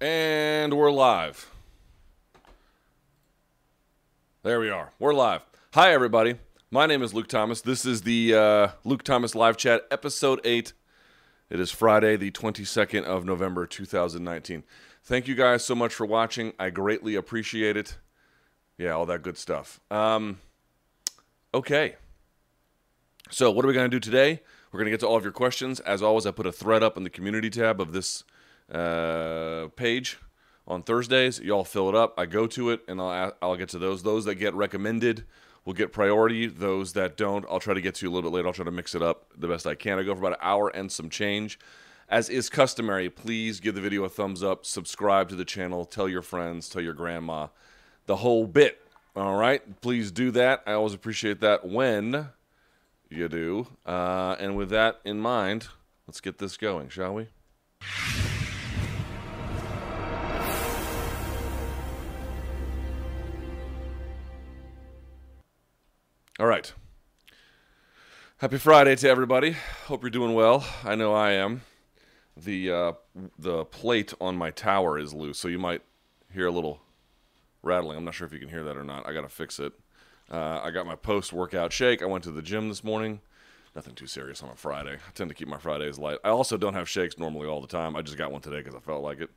And we're live. There we are. We're live. Hi, everybody. My name is Luke Thomas. This is the uh, Luke Thomas Live Chat, Episode 8. It is Friday, the 22nd of November, 2019. Thank you guys so much for watching. I greatly appreciate it. Yeah, all that good stuff. Um, okay. So, what are we going to do today? We're going to get to all of your questions. As always, I put a thread up in the community tab of this uh, page on Thursdays. Y'all fill it up. I go to it and I'll, I'll get to those. Those that get recommended will get priority. Those that don't, I'll try to get to a little bit later. I'll try to mix it up the best I can. I go for about an hour and some change. As is customary, please give the video a thumbs up, subscribe to the channel, tell your friends, tell your grandma, the whole bit. All right, please do that. I always appreciate that when you do. Uh, and with that in mind, let's get this going, shall we? All right. Happy Friday to everybody. Hope you're doing well. I know I am. The uh, the plate on my tower is loose, so you might hear a little rattling. I'm not sure if you can hear that or not. I got to fix it. Uh, I got my post workout shake. I went to the gym this morning. Nothing too serious on a Friday. I tend to keep my Fridays light. I also don't have shakes normally all the time. I just got one today because I felt like it.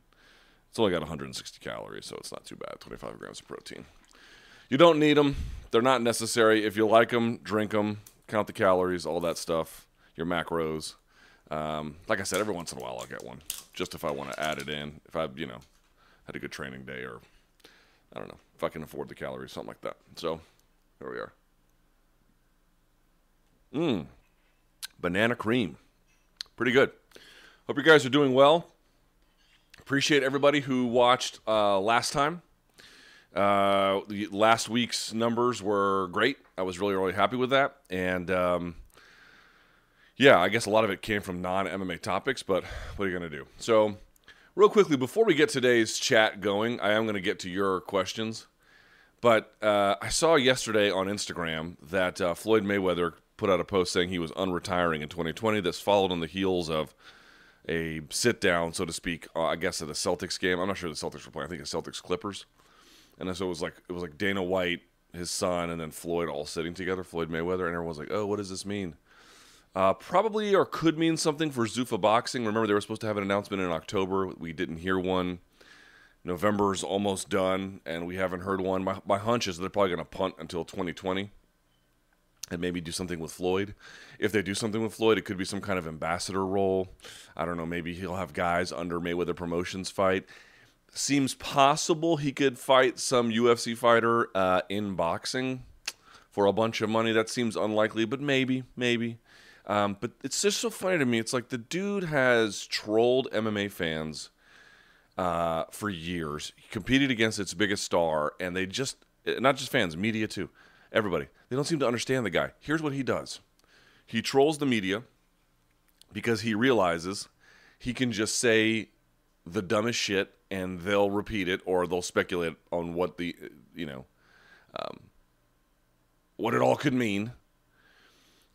It's only got 160 calories, so it's not too bad. 25 grams of protein. You don't need them. They're not necessary. If you like them, drink them. Count the calories, all that stuff. Your macros. Um, like I said, every once in a while I'll get one, just if I want to add it in. If I, you know, had a good training day, or I don't know, if I can afford the calories, something like that. So there we are. Mmm, banana cream, pretty good. Hope you guys are doing well. Appreciate everybody who watched uh, last time. Uh, last week's numbers were great. I was really, really happy with that. And um, yeah, I guess a lot of it came from non MMA topics, but what are you going to do? So, real quickly, before we get today's chat going, I am going to get to your questions. But uh, I saw yesterday on Instagram that uh, Floyd Mayweather put out a post saying he was unretiring in 2020. This followed on the heels of a sit down, so to speak, uh, I guess at a Celtics game. I'm not sure the Celtics were playing. I think it's Celtics Clippers and so it was like it was like Dana White, his son, and then Floyd all sitting together, Floyd Mayweather, and everyone's like, "Oh, what does this mean?" Uh, probably or could mean something for Zuffa Boxing. Remember, they were supposed to have an announcement in October. We didn't hear one. November's almost done, and we haven't heard one. My, my hunch is they're probably going to punt until 2020 and maybe do something with Floyd. If they do something with Floyd, it could be some kind of ambassador role. I don't know. Maybe he'll have guys under Mayweather Promotions fight seems possible he could fight some UFC fighter uh, in boxing for a bunch of money. That seems unlikely, but maybe, maybe. Um, but it's just so funny to me. It's like the dude has trolled MMA fans uh, for years. He competed against its biggest star, and they just, not just fans, media too, everybody. They don't seem to understand the guy. Here's what he does he trolls the media because he realizes he can just say the dumbest shit and they'll repeat it or they'll speculate on what the you know um, what it all could mean.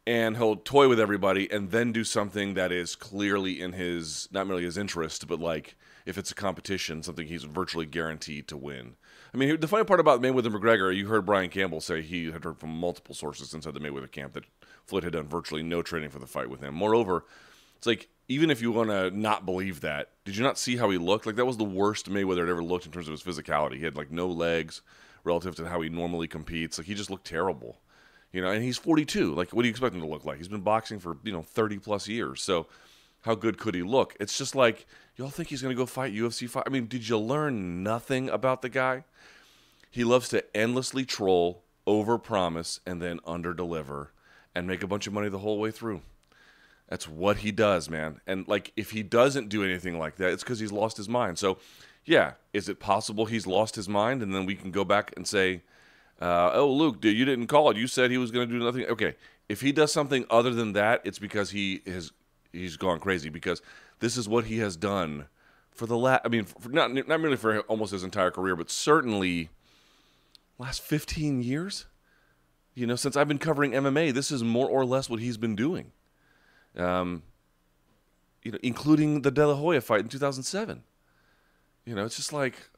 And he'll toy with everybody and then do something that is clearly in his not merely his interest but like if it's a competition something he's virtually guaranteed to win. I mean the funny part about mayweather mcgregor you heard brian campbell say he had heard from multiple sources inside the mayweather camp that floyd had done virtually no training for the fight with him. Moreover it's like even if you want to not believe that, did you not see how he looked? Like that was the worst Mayweather had ever looked in terms of his physicality. He had like no legs relative to how he normally competes. Like he just looked terrible, you know. And he's 42. Like what do you expect him to look like? He's been boxing for you know 30 plus years. So how good could he look? It's just like y'all think he's going to go fight UFC fight. I mean, did you learn nothing about the guy? He loves to endlessly troll, overpromise, and then underdeliver, and make a bunch of money the whole way through. That's what he does, man. And like if he doesn't do anything like that, it's because he's lost his mind. So, yeah, is it possible he's lost his mind, and then we can go back and say, uh, "Oh, Luke, dude, you didn't call it. You said he was going to do nothing." Okay, if he does something other than that, it's because he has he's gone crazy. Because this is what he has done for the last. I mean, for, not not merely for almost his entire career, but certainly last fifteen years. You know, since I've been covering MMA, this is more or less what he's been doing um, you know, including the De La Hoya fight in 2007. You know, it's just like,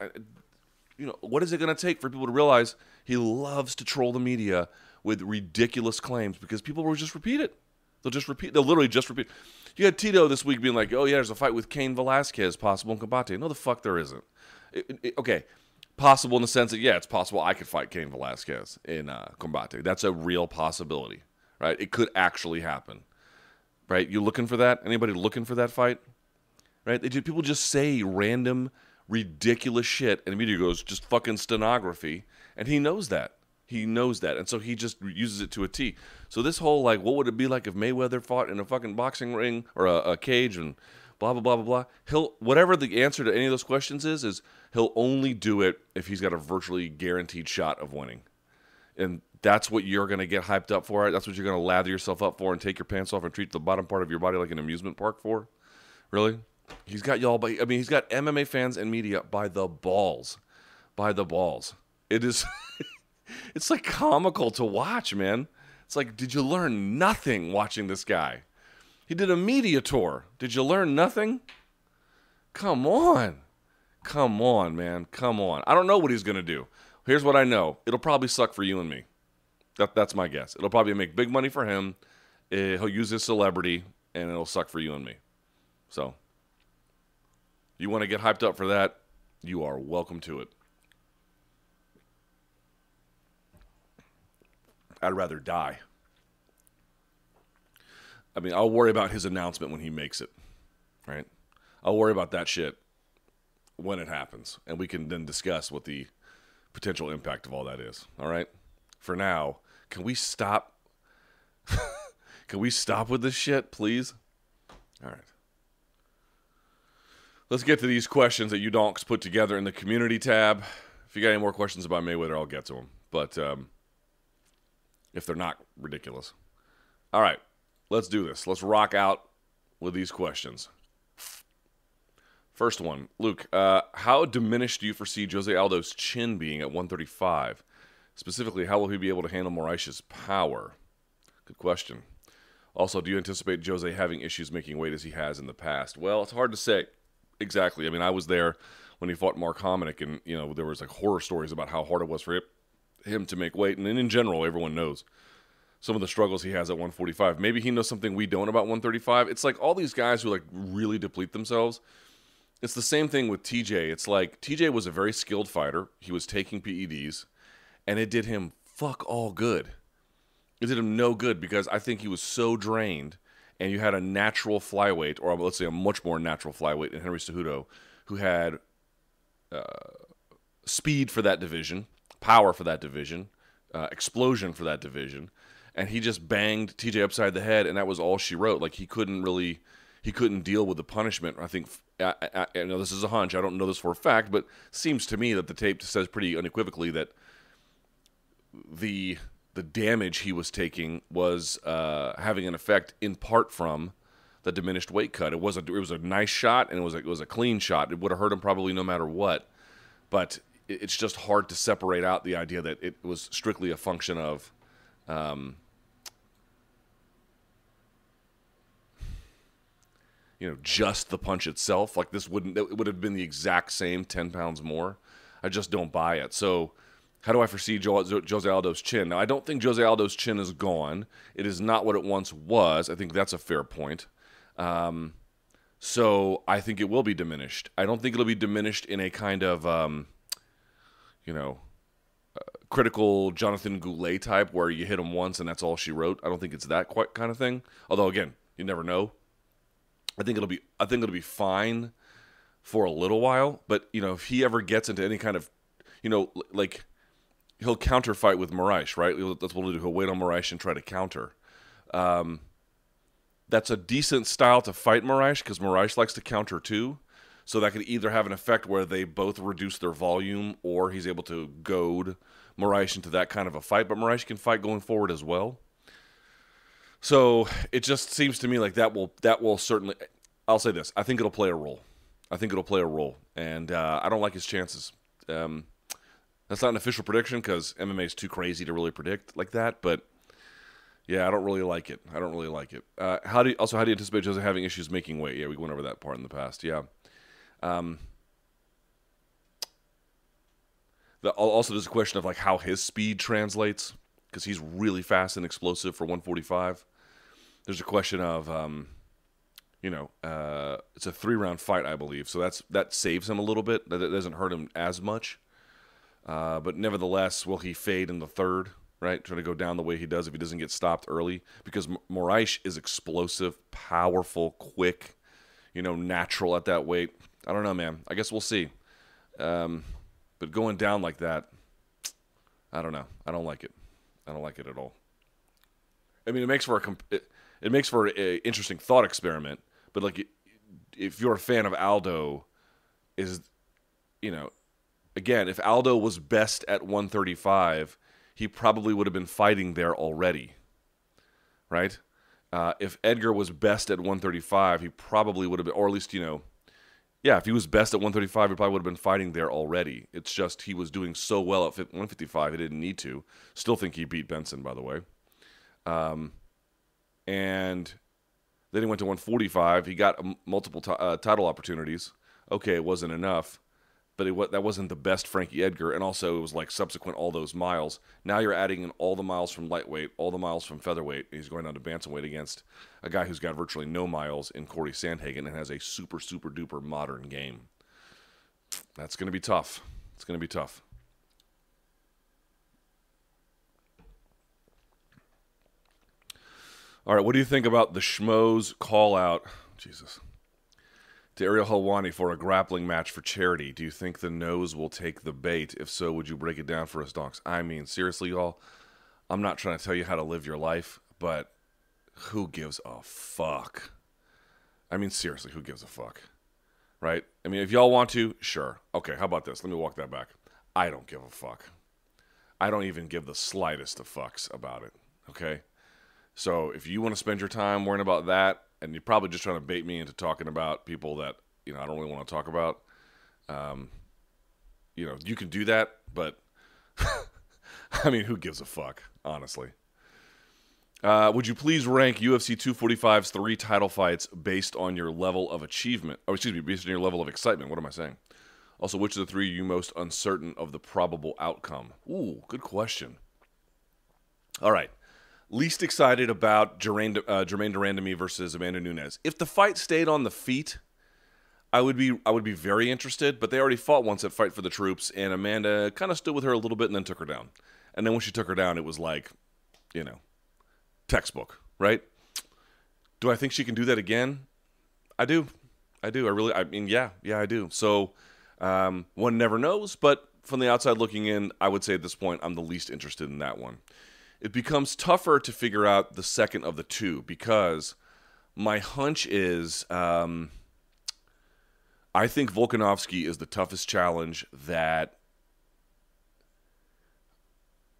I, you know, what is it going to take for people to realize he loves to troll the media with ridiculous claims because people will just repeat it. They'll just repeat. They'll literally just repeat. You had Tito this week being like, "Oh yeah, there's a fight with Cain Velasquez possible in Combate." No, the fuck there isn't. It, it, okay, possible in the sense that yeah, it's possible I could fight Cain Velasquez in uh, Combate. That's a real possibility, right? It could actually happen, right? You looking for that? Anybody looking for that fight? Right? They, people just say random, ridiculous shit, and the media goes just fucking stenography, and he knows that. He knows that, and so he just uses it to a T. So this whole like, what would it be like if Mayweather fought in a fucking boxing ring or a, a cage and blah blah blah blah blah. He'll whatever the answer to any of those questions is, is he'll only do it if he's got a virtually guaranteed shot of winning, and that's what you're gonna get hyped up for. That's what you're gonna lather yourself up for and take your pants off and treat the bottom part of your body like an amusement park for. Really? He's got y'all by. I mean, he's got MMA fans and media by the balls, by the balls. It is. it's like comical to watch, man. It's like, did you learn nothing watching this guy? He did a media tour. Did you learn nothing? Come on. Come on, man. Come on. I don't know what he's going to do. Here's what I know it'll probably suck for you and me. That, that's my guess. It'll probably make big money for him. Uh, he'll use his celebrity, and it'll suck for you and me. So, you want to get hyped up for that? You are welcome to it. I'd rather die. I mean, I'll worry about his announcement when he makes it, right? I'll worry about that shit when it happens, and we can then discuss what the potential impact of all that is. All right. For now, can we stop? can we stop with this shit, please? All right. Let's get to these questions that you donks put together in the community tab. If you got any more questions about Mayweather, I'll get to them. But um, if they're not ridiculous. All right, let's do this. Let's rock out with these questions. First one, Luke, uh, how diminished do you foresee Jose Aldo's chin being at 135? Specifically, how will he be able to handle Moraes's power? Good question. Also, do you anticipate Jose having issues making weight as he has in the past? Well, it's hard to say exactly. I mean, I was there when he fought Mark Hominick, and you know there was like horror stories about how hard it was for him him to make weight. And in general, everyone knows some of the struggles he has at 145. Maybe he knows something we don't about 135. It's like all these guys who like really deplete themselves. It's the same thing with TJ. It's like TJ was a very skilled fighter. He was taking PEDs, and it did him fuck all good. It did him no good because I think he was so drained, and you had a natural flyweight, or let's say a much more natural flyweight in Henry Cejudo, who had uh, speed for that division, power for that division, uh, explosion for that division, and he just banged TJ upside the head, and that was all she wrote. Like he couldn't really, he couldn't deal with the punishment. I think, I, I, I know this is a hunch. I don't know this for a fact, but seems to me that the tape says pretty unequivocally that the the damage he was taking was uh, having an effect in part from the diminished weight cut. It was a it was a nice shot and it was a, it was a clean shot. It would have hurt him probably no matter what, but it's just hard to separate out the idea that it was strictly a function of um, you know just the punch itself like this wouldn't it would have been the exact same 10 pounds more i just don't buy it so how do i foresee jose aldo's chin now i don't think jose aldo's chin is gone it is not what it once was i think that's a fair point um, so i think it will be diminished i don't think it'll be diminished in a kind of um, you know, uh, critical Jonathan Goulet type where you hit him once and that's all she wrote. I don't think it's that quite kind of thing. Although again, you never know. I think it'll be I think it'll be fine for a little while, but you know, if he ever gets into any kind of you know, like he'll counter fight with Moraes, right? That's what he'll do. He'll wait on Moraes and try to counter. Um, that's a decent style to fight Moraes because Moraes likes to counter too. So that could either have an effect where they both reduce their volume, or he's able to goad Moraes into that kind of a fight. But Moraes can fight going forward as well. So it just seems to me like that will that will certainly. I'll say this: I think it'll play a role. I think it'll play a role, and uh, I don't like his chances. Um, that's not an official prediction because MMA is too crazy to really predict like that. But yeah, I don't really like it. I don't really like it. Uh, how do you, also how do you anticipate Jose having issues making weight? Yeah, we went over that part in the past. Yeah. Um, the, also there's a question of like how his speed translates because he's really fast and explosive for 145. There's a question of, um, you know, uh, it's a three round fight, I believe, so that's that saves him a little bit. That, that doesn't hurt him as much. Uh, but nevertheless, will he fade in the third? Right, trying to go down the way he does if he doesn't get stopped early, because Moraes is explosive, powerful, quick, you know, natural at that weight. I don't know, man. I guess we'll see. Um, but going down like that, I don't know. I don't like it. I don't like it at all. I mean, it makes for a it, it makes for an interesting thought experiment. But like, if you're a fan of Aldo, is you know, again, if Aldo was best at 135, he probably would have been fighting there already, right? Uh, if Edgar was best at 135, he probably would have been, or at least you know, yeah, if he was best at 135, he probably would have been fighting there already. It's just he was doing so well at 155, he didn't need to. Still think he beat Benson, by the way. Um, and then he went to 145. He got multiple t- uh, title opportunities. Okay, it wasn't enough but it, that wasn't the best Frankie Edgar. And also, it was like subsequent all those miles. Now you're adding in all the miles from lightweight, all the miles from featherweight. He's going down to bantamweight against a guy who's got virtually no miles in Corey Sandhagen and has a super, super duper modern game. That's going to be tough. It's going to be tough. All right, what do you think about the Schmoes call out? Jesus to Ariel Helwani for a grappling match for charity. Do you think the nose will take the bait? If so, would you break it down for us, donks? I mean, seriously, y'all, I'm not trying to tell you how to live your life, but who gives a fuck? I mean, seriously, who gives a fuck? Right? I mean, if y'all want to, sure. Okay, how about this? Let me walk that back. I don't give a fuck. I don't even give the slightest of fucks about it. Okay? So if you want to spend your time worrying about that, and you're probably just trying to bait me into talking about people that you know I don't really want to talk about. Um, you know, you can do that, but I mean, who gives a fuck, honestly? Uh, would you please rank UFC 245's three title fights based on your level of achievement? Oh, excuse me, based on your level of excitement. What am I saying? Also, which of the three are you most uncertain of the probable outcome? Ooh, good question. All right least excited about Germaine, uh, Germaine de Randamie versus Amanda Nunes. If the fight stayed on the feet, I would be I would be very interested. But they already fought once at Fight for the Troops, and Amanda kind of stood with her a little bit and then took her down. And then when she took her down, it was like, you know, textbook, right? Do I think she can do that again? I do. I do. I really. I mean, yeah, yeah, I do. So um, one never knows, but from the outside looking in, I would say at this point, I'm the least interested in that one it becomes tougher to figure out the second of the two because my hunch is um, I think Volkanovski is the toughest challenge that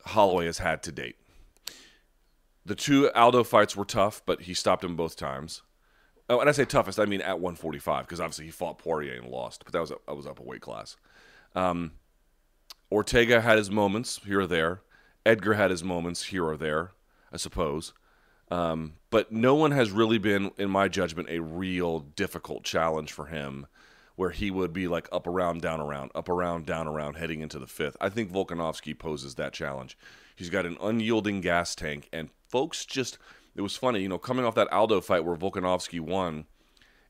Holloway has had to date. The two Aldo fights were tough, but he stopped him both times. Oh, and I say toughest, I mean at 145 because obviously he fought Poirier and lost, but that was that was up a weight class. Um, Ortega had his moments here or there. Edgar had his moments here or there, I suppose. Um, but no one has really been, in my judgment, a real difficult challenge for him where he would be like up around, down around, up around, down around, heading into the fifth. I think Volkanovski poses that challenge. He's got an unyielding gas tank, and folks just, it was funny, you know, coming off that Aldo fight where Volkanovski won,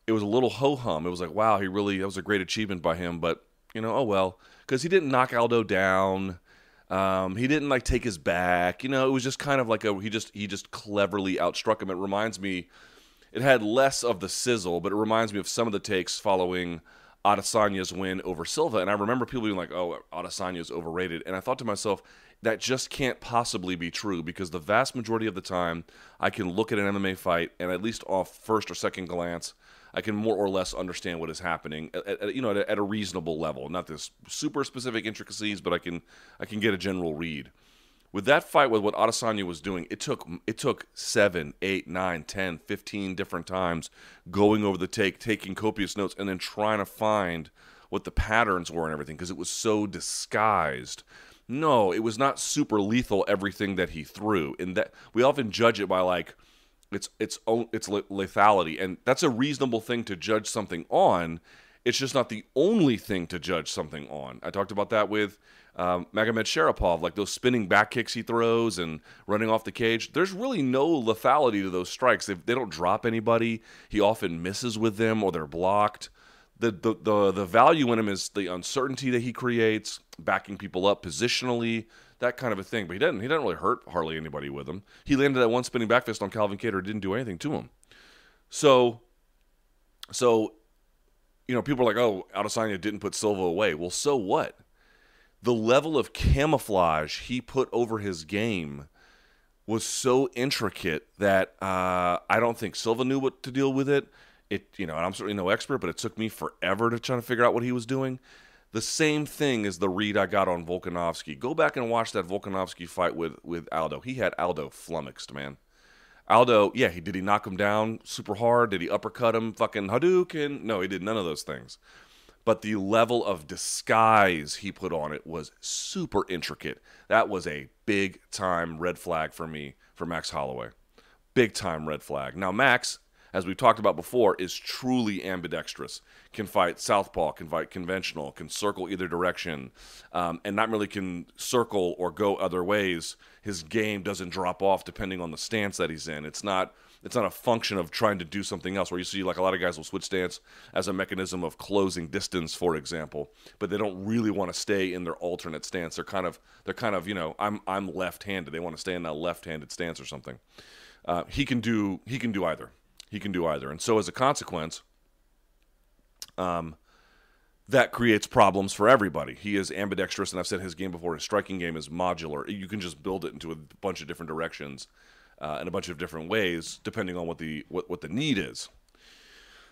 it was a little ho hum. It was like, wow, he really, that was a great achievement by him, but, you know, oh well, because he didn't knock Aldo down. Um, he didn't like take his back. You know, it was just kind of like a he just he just cleverly outstruck him. It reminds me, it had less of the sizzle, but it reminds me of some of the takes following Adesanya's win over Silva. And I remember people being like, "Oh, Adesanya's overrated," and I thought to myself, that just can't possibly be true because the vast majority of the time, I can look at an MMA fight and at least off first or second glance I can more or less understand what is happening, at, at, you know, at, at, a reasonable level. Not this super specific intricacies, but I can I can get a general read. With that fight, with what Adesanya was doing, it took it took seven, eight, nine, ten, fifteen different times going over the take, taking copious notes, and then trying to find what the patterns were and everything because it was so disguised. No, it was not super lethal everything that he threw. And that we often judge it by like its its own its lethality, and that's a reasonable thing to judge something on. It's just not the only thing to judge something on. I talked about that with um, Magomedsharipov, like those spinning back kicks he throws and running off the cage. There's really no lethality to those strikes. They, they don't drop anybody. He often misses with them or they're blocked. The, the, the, the value in him is the uncertainty that he creates, backing people up positionally, that kind of a thing. But he didn't. He didn't really hurt hardly anybody with him. He landed that one spinning back fist on Calvin Kattar. Didn't do anything to him. So, so, you know, people are like, "Oh, Adesanya didn't put Silva away." Well, so what? The level of camouflage he put over his game was so intricate that uh, I don't think Silva knew what to deal with it. It, you know, I'm certainly no expert, but it took me forever to try to figure out what he was doing. The same thing as the read I got on Volkanovski. Go back and watch that Volkanovski fight with with Aldo. He had Aldo flummoxed, man. Aldo, yeah, he did he knock him down super hard? Did he uppercut him? Fucking Hadouken? No, he did none of those things. But the level of disguise he put on it was super intricate. That was a big time red flag for me for Max Holloway. Big time red flag. Now Max as we've talked about before, is truly ambidextrous. Can fight southpaw, can fight conventional, can circle either direction, um, and not really can circle or go other ways. His game doesn't drop off depending on the stance that he's in. It's not it's not a function of trying to do something else where you see like a lot of guys will switch stance as a mechanism of closing distance for example but they don't really want to stay in their alternate stance they're kind of they're kind of you know i'm i'm left-handed they want to stay in that left-handed stance or something uh, he can do he can do either he can do either. And so as a consequence, um, that creates problems for everybody. He is ambidextrous, and I've said his game before. His striking game is modular. You can just build it into a bunch of different directions uh, in a bunch of different ways, depending on what the what, what the need is.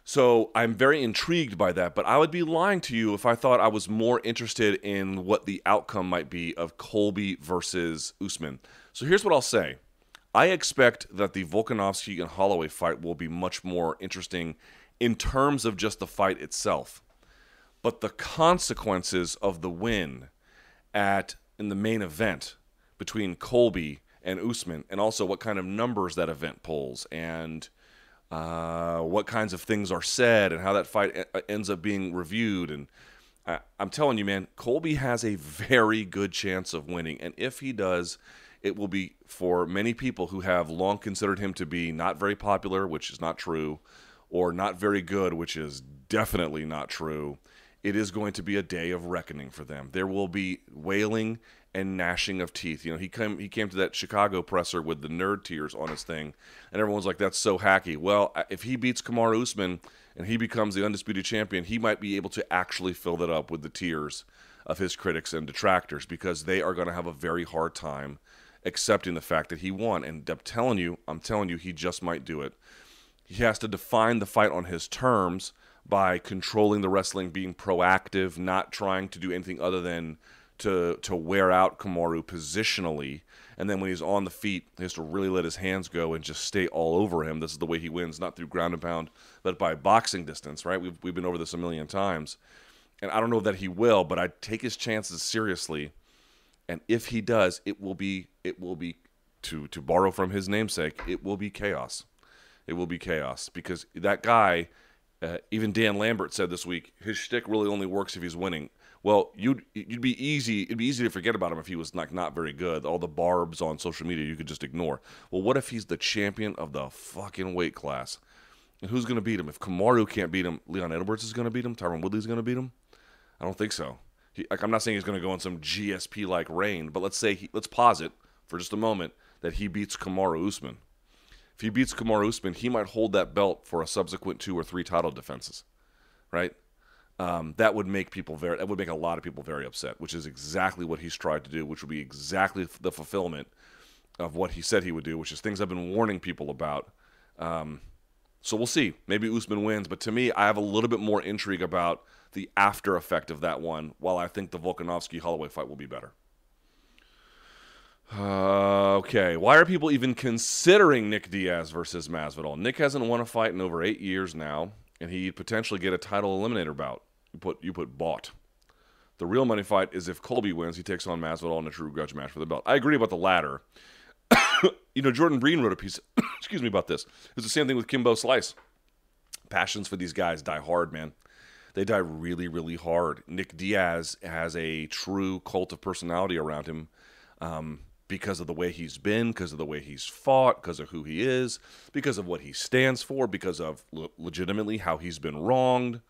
So I'm very intrigued by that, but I would be lying to you if I thought I was more interested in what the outcome might be of Colby versus Usman. So here's what I'll say. I expect that the Volkanovski and Holloway fight will be much more interesting in terms of just the fight itself. But the consequences of the win at in the main event between Colby and Usman, and also what kind of numbers that event pulls, and uh, what kinds of things are said, and how that fight ends up being reviewed. And I, I'm telling you, man, Colby has a very good chance of winning, and if he does, it will be for many people who have long considered him to be not very popular, which is not true, or not very good, which is definitely not true. It is going to be a day of reckoning for them. There will be wailing and gnashing of teeth. You know, he came he came to that Chicago presser with the nerd tears on his thing, and everyone's like, "That's so hacky." Well, if he beats Kamaru Usman and he becomes the undisputed champion, he might be able to actually fill that up with the tears of his critics and detractors because they are going to have a very hard time accepting the fact that he won. And I'm telling you, I'm telling you, he just might do it. He has to define the fight on his terms by controlling the wrestling, being proactive, not trying to do anything other than to to wear out Kamaru positionally. And then when he's on the feet, he has to really let his hands go and just stay all over him. This is the way he wins, not through ground and pound, but by boxing distance, right? We've, we've been over this a million times. And I don't know that he will, but I take his chances seriously and if he does, it will be it will be to to borrow from his namesake, it will be chaos. It will be chaos because that guy, uh, even Dan Lambert said this week, his shtick really only works if he's winning. Well, you'd you'd be easy. It'd be easy to forget about him if he was like not very good. All the barbs on social media you could just ignore. Well, what if he's the champion of the fucking weight class? And who's going to beat him? If Kamaru can't beat him, Leon Edwards is going to beat him. Tyron Woodley's going to beat him. I don't think so. He, like I'm not saying he's going to go on some GSP like reign, but let's say he, let's posit for just a moment that he beats Kamaru Usman. If he beats Kamaru Usman, he might hold that belt for a subsequent two or three title defenses, right? Um, that would make people very that would make a lot of people very upset, which is exactly what he's tried to do, which would be exactly the fulfillment of what he said he would do, which is things I've been warning people about. Um, so we'll see. Maybe Usman wins, but to me, I have a little bit more intrigue about the after effect of that one, while I think the Volkanovski Holloway fight will be better. Uh, okay, why are people even considering Nick Diaz versus Masvidal? Nick hasn't won a fight in over eight years now, and he'd potentially get a title eliminator bout. You put you put bought. The real money fight is if Colby wins, he takes on Masvidal in a true grudge match for the belt. I agree about the latter. you know, Jordan Breen wrote a piece. excuse me about this. It's the same thing with Kimbo Slice. Passions for these guys die hard, man They die really, really hard. Nick Diaz has a true cult of personality around him um, because of the way he's been, because of the way he's fought, because of who he is, because of what he stands for, because of le- legitimately how he's been wronged,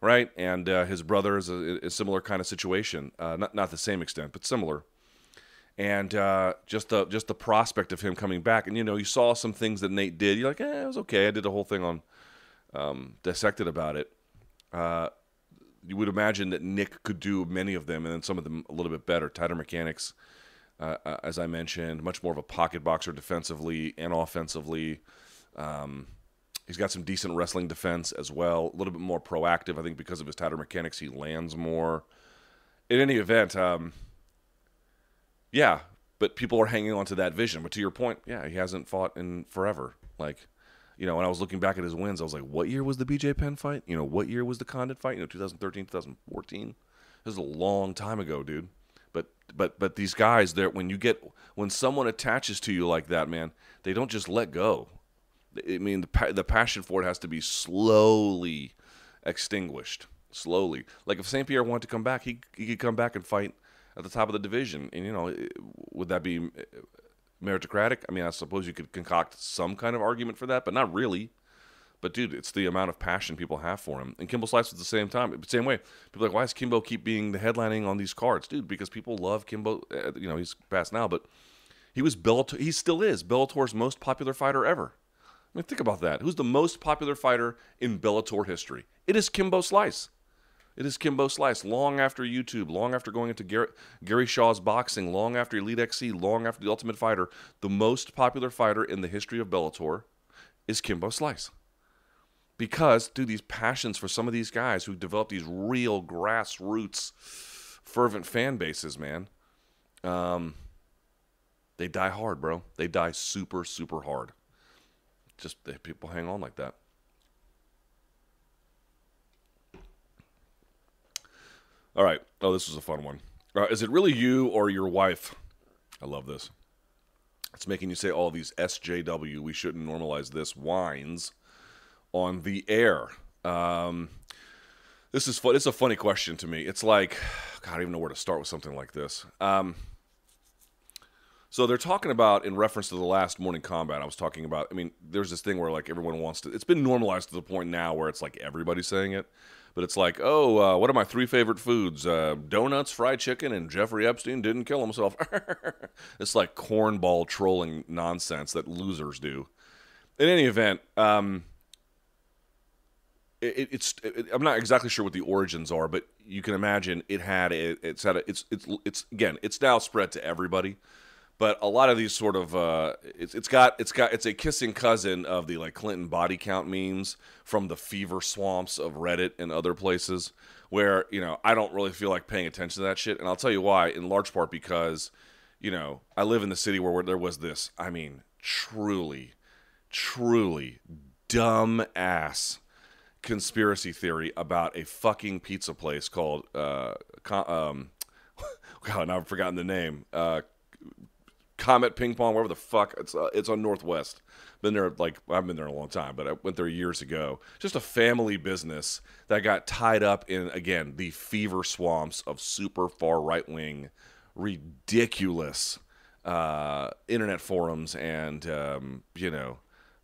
right? And uh, his brother is a, a, similar kind of situation, uh, not not the same extent, but similar. And uh, just the just the prospect of him coming back, and you know, you saw some things that Nate did. You're like, eh, it was okay. I did a whole thing on um, dissected about it. Uh, you would imagine that Nick could do many of them, and then some of them a little bit better. Tighter mechanics, uh, uh, as I mentioned, much more of a pocket boxer defensively and offensively. Um, he's got some decent wrestling defense as well. A little bit more proactive, I think, because of his tighter mechanics. He lands more. In any event, um, yeah, but people are hanging on to that vision. But to your point, yeah, he hasn't fought in forever. Like you know, when I was looking back at his wins, I was like, what year was the BJ Penn fight? You know, what year was the Condit fight? You know, 2013, 2014. This is a long time ago, dude. But but but these guys, there when you get when someone attaches to you like that, man, they don't just let go. I mean, the the passion for it has to be slowly extinguished, slowly. Like if St. Pierre wanted to come back, he he could come back and fight at the top of the division, and you know, would that be meritocratic. I mean, I suppose you could concoct some kind of argument for that, but not really. But dude, it's the amount of passion people have for him. And Kimbo Slice at the same time, same way. People are like, why does Kimbo keep being the headlining on these cards, dude? Because people love Kimbo. Uh, you know, he's passed now, but he was Bellator. He still is Bellator's most popular fighter ever. I mean, think about that. Who's the most popular fighter in Bellator history? It is Kimbo Slice. It is Kimbo Slice. Long after YouTube, long after going into Gary, Gary Shaw's boxing, long after Elite XC, long after The Ultimate Fighter, the most popular fighter in the history of Bellator is Kimbo Slice. Because, dude, these passions for some of these guys who develop these real grassroots, fervent fan bases, man, um, they die hard, bro. They die super, super hard. Just people hang on like that. All right. Oh, this was a fun one. Uh, is it really you or your wife? I love this. It's making you say all these SJW. We shouldn't normalize this wines on the air. Um, this is fun. It's a funny question to me. It's like, God, I don't even know where to start with something like this. Um, so they're talking about in reference to the last Morning Kombat. I was talking about. I mean, there's this thing where like everyone wants to. It's been normalized to the point now where it's like everybody's saying it but it's like, oh, uh, what are my three favorite foods? Uh, donuts, fried chicken, and Jeffrey Epstein didn't kill himself. it's like cornball trolling nonsense that losers do. In any event, um, it, it's it, I'm not exactly sure what the origins are, but you can imagine it had it, it's had a, it's it's it's again it's now spread to everybody but a lot of these sort of uh, it's, it's got it's got it's a kissing cousin of the like Clinton body count memes from the fever swamps of Reddit and other places where you know I don't really feel like paying attention to that shit, and I'll tell you why. In large part because you know I live in the city where, where there was this. I mean, truly, truly dumb ass conspiracy theory about a fucking pizza place called uh, um, God, now I've forgotten the name. Uh, Comet Ping Pong, wherever the fuck it's uh, it's on Northwest. Been there like I've been there a long time, but I went there years ago. Just a family business that got tied up in again the fever swamps of super far right wing, ridiculous uh, internet forums and um, you know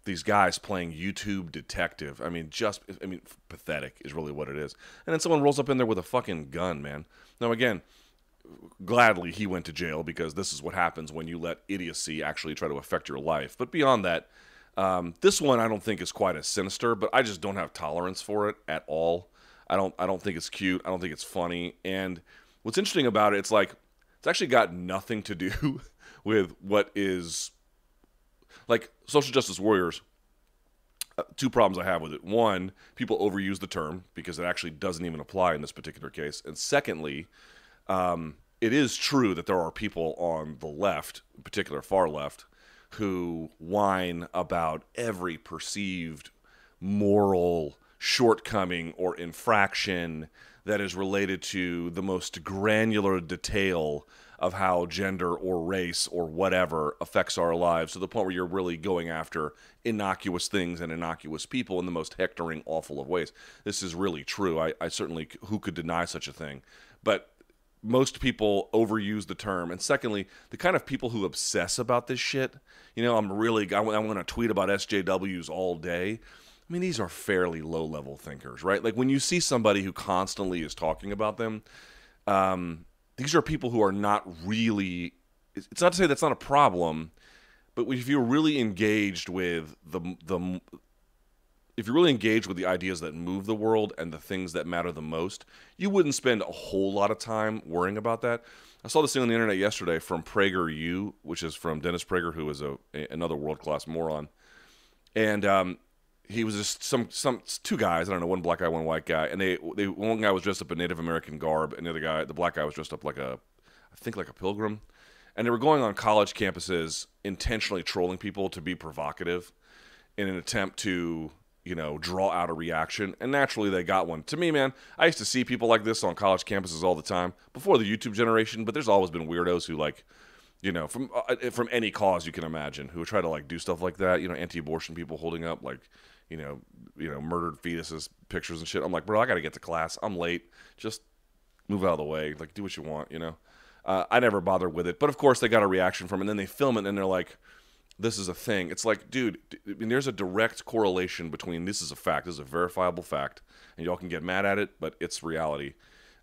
these guys playing YouTube detective. I mean, just I mean, pathetic is really what it is. And then someone rolls up in there with a fucking gun, man. Now again gladly he went to jail because this is what happens when you let idiocy actually try to affect your life. But beyond that, um, this one I don't think is quite as sinister, but I just don't have tolerance for it at all. I don't I don't think it's cute. I don't think it's funny. And what's interesting about it, it's like it's actually got nothing to do with what is like social justice warriors. Uh, two problems I have with it. One, people overuse the term because it actually doesn't even apply in this particular case. And secondly, um, it is true that there are people on the left, in particular far left, who whine about every perceived moral shortcoming or infraction that is related to the most granular detail of how gender or race or whatever affects our lives to the point where you're really going after innocuous things and innocuous people in the most hectoring, awful of ways. This is really true. I, I certainly, who could deny such a thing? But most people overuse the term. And secondly, the kind of people who obsess about this shit, you know, I'm really, I, I want to tweet about SJWs all day. I mean, these are fairly low level thinkers, right? Like when you see somebody who constantly is talking about them, um, these are people who are not really. It's not to say that's not a problem, but if you're really engaged with the the if you're really engaged with the ideas that move the world and the things that matter the most, you wouldn't spend a whole lot of time worrying about that. I saw this thing on the internet yesterday from PragerU, which is from Dennis Prager, who is a, another world class moron, and um, he was just some some two guys. I don't know, one black guy, one white guy, and they they one guy was dressed up in Native American garb, and the other guy, the black guy, was dressed up like a, I think like a pilgrim, and they were going on college campuses intentionally trolling people to be provocative, in an attempt to you know, draw out a reaction. And naturally, they got one. To me, man, I used to see people like this on college campuses all the time before the YouTube generation, but there's always been weirdos who, like, you know, from uh, from any cause you can imagine, who try to like do stuff like that. You know, anti-abortion people holding up like, you know, you know, murdered fetuses pictures and shit. I'm like, bro, I got to get to class. I'm late. Just move out of the way. Like, do what you want. You know. Uh, I never bothered with it, but of course they got a reaction from it. And then they film it, and they're like, this is a thing. It's like, dude, I mean, there's a direct correlation between this is a fact, this is a verifiable fact, and y'all can get mad at it, but it's reality.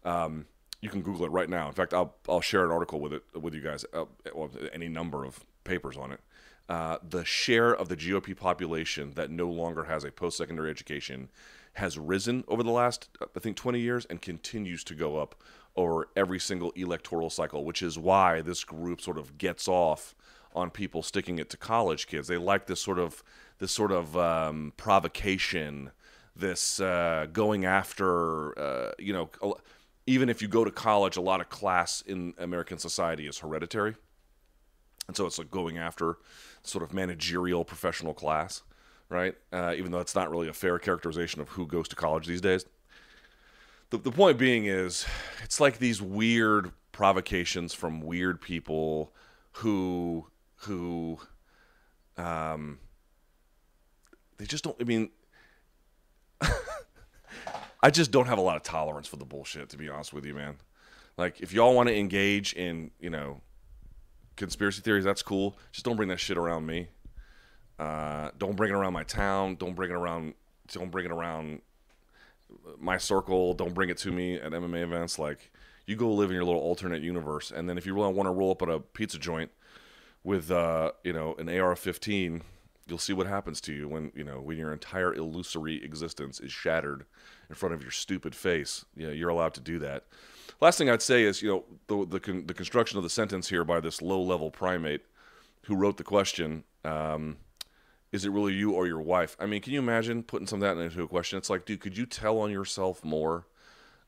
Um, you can Google it right now. In fact, I'll I'll share an article with it with you guys. Uh, well, any number of papers on it. Uh, the share of the GOP population that no longer has a post-secondary education has risen over the last, I think, 20 years and continues to go up over every single electoral cycle, which is why this group sort of gets off on people sticking it to college kids. They like this sort of this sort of um, provocation, this uh, going after uh, you know. Even if you go to college, a lot of class in American society is hereditary, and so it's like going after sort of managerial professional class, right? Uh, even though it's not really a fair characterization of who goes to college these days. The, the point being is, it's like these weird provocations from weird people who who um they just don't I mean I just don't have a lot of tolerance for the bullshit to be honest with you, man. Like if y'all want to engage in, you know, conspiracy theories, that's cool. Just don't bring that shit around me. Uh, don't bring it around my town. Don't bring it around. Don't bring it around my circle. Don't bring it to me at MMA events. Like you go live in your little alternate universe, and then if you really want to roll up at a pizza joint with uh, you know an AR-15, you'll see what happens to you when you know when your entire illusory existence is shattered in front of your stupid face. Yeah, you're allowed to do that. Last thing I'd say is you know the the, con- the construction of the sentence here by this low-level primate who wrote the question. Um, is it really you or your wife? I mean, can you imagine putting some of that into a question? It's like, dude, could you tell on yourself more?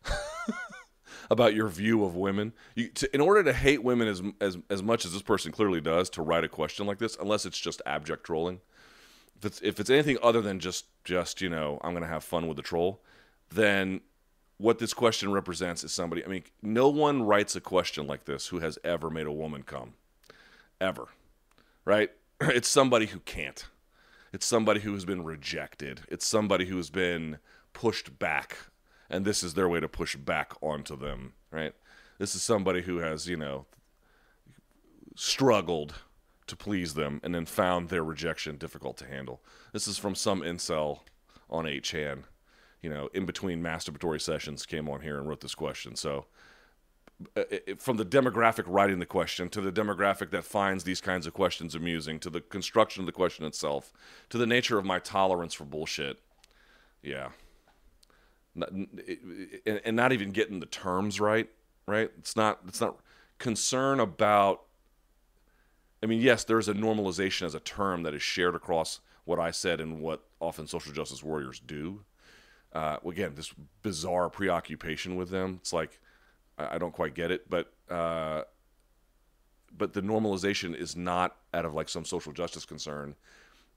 about your view of women. You, to, in order to hate women as, as as much as this person clearly does, to write a question like this, unless it's just abject trolling, if it's if it's anything other than just just you know I'm gonna have fun with the troll, then what this question represents is somebody. I mean, no one writes a question like this who has ever made a woman come, ever, right? It's somebody who can't. It's somebody who has been rejected. It's somebody who has been pushed back and this is their way to push back onto them, right? This is somebody who has, you know, struggled to please them and then found their rejection difficult to handle. This is from some incel on 8chan, you know, in between masturbatory sessions came on here and wrote this question. So uh, from the demographic writing the question to the demographic that finds these kinds of questions amusing to the construction of the question itself to the nature of my tolerance for bullshit. Yeah and not even getting the terms right right? It's not it's not concern about i mean yes there's a normalization as a term that is shared across what i said and what often social justice warriors do. Uh, again this bizarre preoccupation with them it's like i, don't quite get it but uh, but the normalization is not out of like some social justice concern.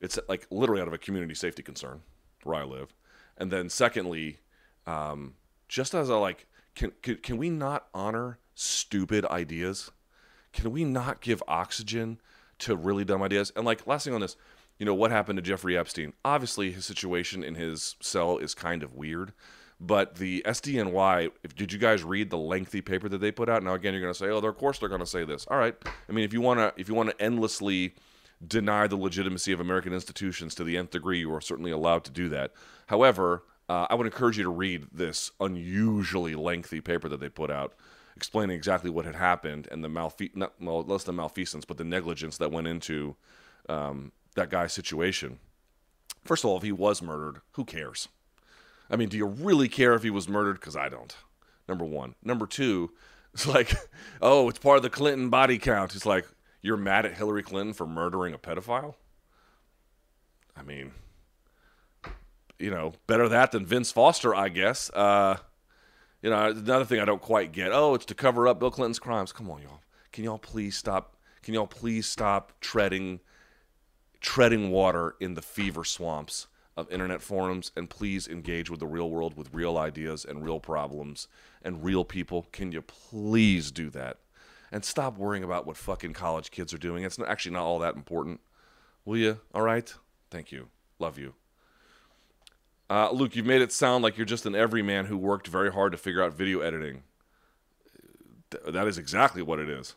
It's like literally out of a community safety concern where i live. And then secondly, um, just as a like, can, can can we not honor stupid ideas? Can we not give oxygen to really dumb ideas? And like last thing on this, you know, what happened to Jeffrey Epstein? Obviously, his situation in his cell is kind of weird. But the SDNY, if, did you guys read the lengthy paper that they put out? Now again, you're going to say, "Oh, of course they're going to say this." All right. I mean, if you want to, if you want to endlessly deny the legitimacy of American institutions to the nth degree, you are certainly allowed to do that. However, uh, I would encourage you to read this unusually lengthy paper that they put out, explaining exactly what had happened and the malfe- not well, less than malfeasance, but the negligence that went into um, that guy's situation. First of all, if he was murdered, who cares? I mean, do you really care if he was murdered? Because I don't. Number one. Number two, it's like, oh, it's part of the Clinton body count. It's like, you're mad at Hillary Clinton for murdering a pedophile? I mean, you know, better that than Vince Foster, I guess. Uh, you know, another thing I don't quite get. Oh, it's to cover up Bill Clinton's crimes. Come on, y'all. Can y'all please stop? Can y'all please stop treading, treading water in the fever swamps of internet forums and please engage with the real world with real ideas and real problems and real people? Can you please do that? And stop worrying about what fucking college kids are doing. It's actually not all that important. Will you? All right? Thank you. Love you. Uh, Luke, you've made it sound like you're just an everyman who worked very hard to figure out video editing. That is exactly what it is.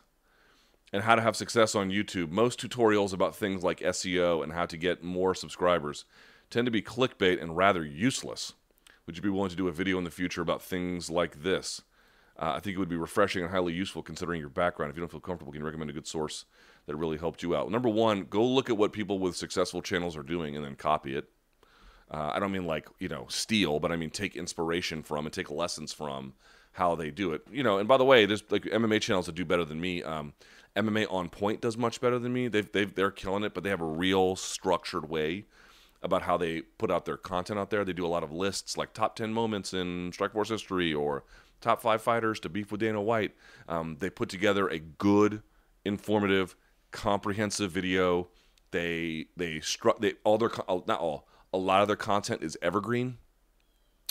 And how to have success on YouTube. Most tutorials about things like SEO and how to get more subscribers tend to be clickbait and rather useless. Would you be willing to do a video in the future about things like this? Uh, I think it would be refreshing and highly useful considering your background. If you don't feel comfortable, can you recommend a good source that really helped you out? Number one, go look at what people with successful channels are doing and then copy it. Uh, I don't mean like you know steal, but I mean take inspiration from and take lessons from how they do it. You know, and by the way, there's like MMA channels that do better than me. Um, MMA on Point does much better than me. They've, they've they're killing it, but they have a real structured way about how they put out their content out there. They do a lot of lists like top ten moments in Strikeforce history or top five fighters to beef with Dana White. Um, they put together a good, informative, comprehensive video. They they struck they all their not all a lot of their content is evergreen.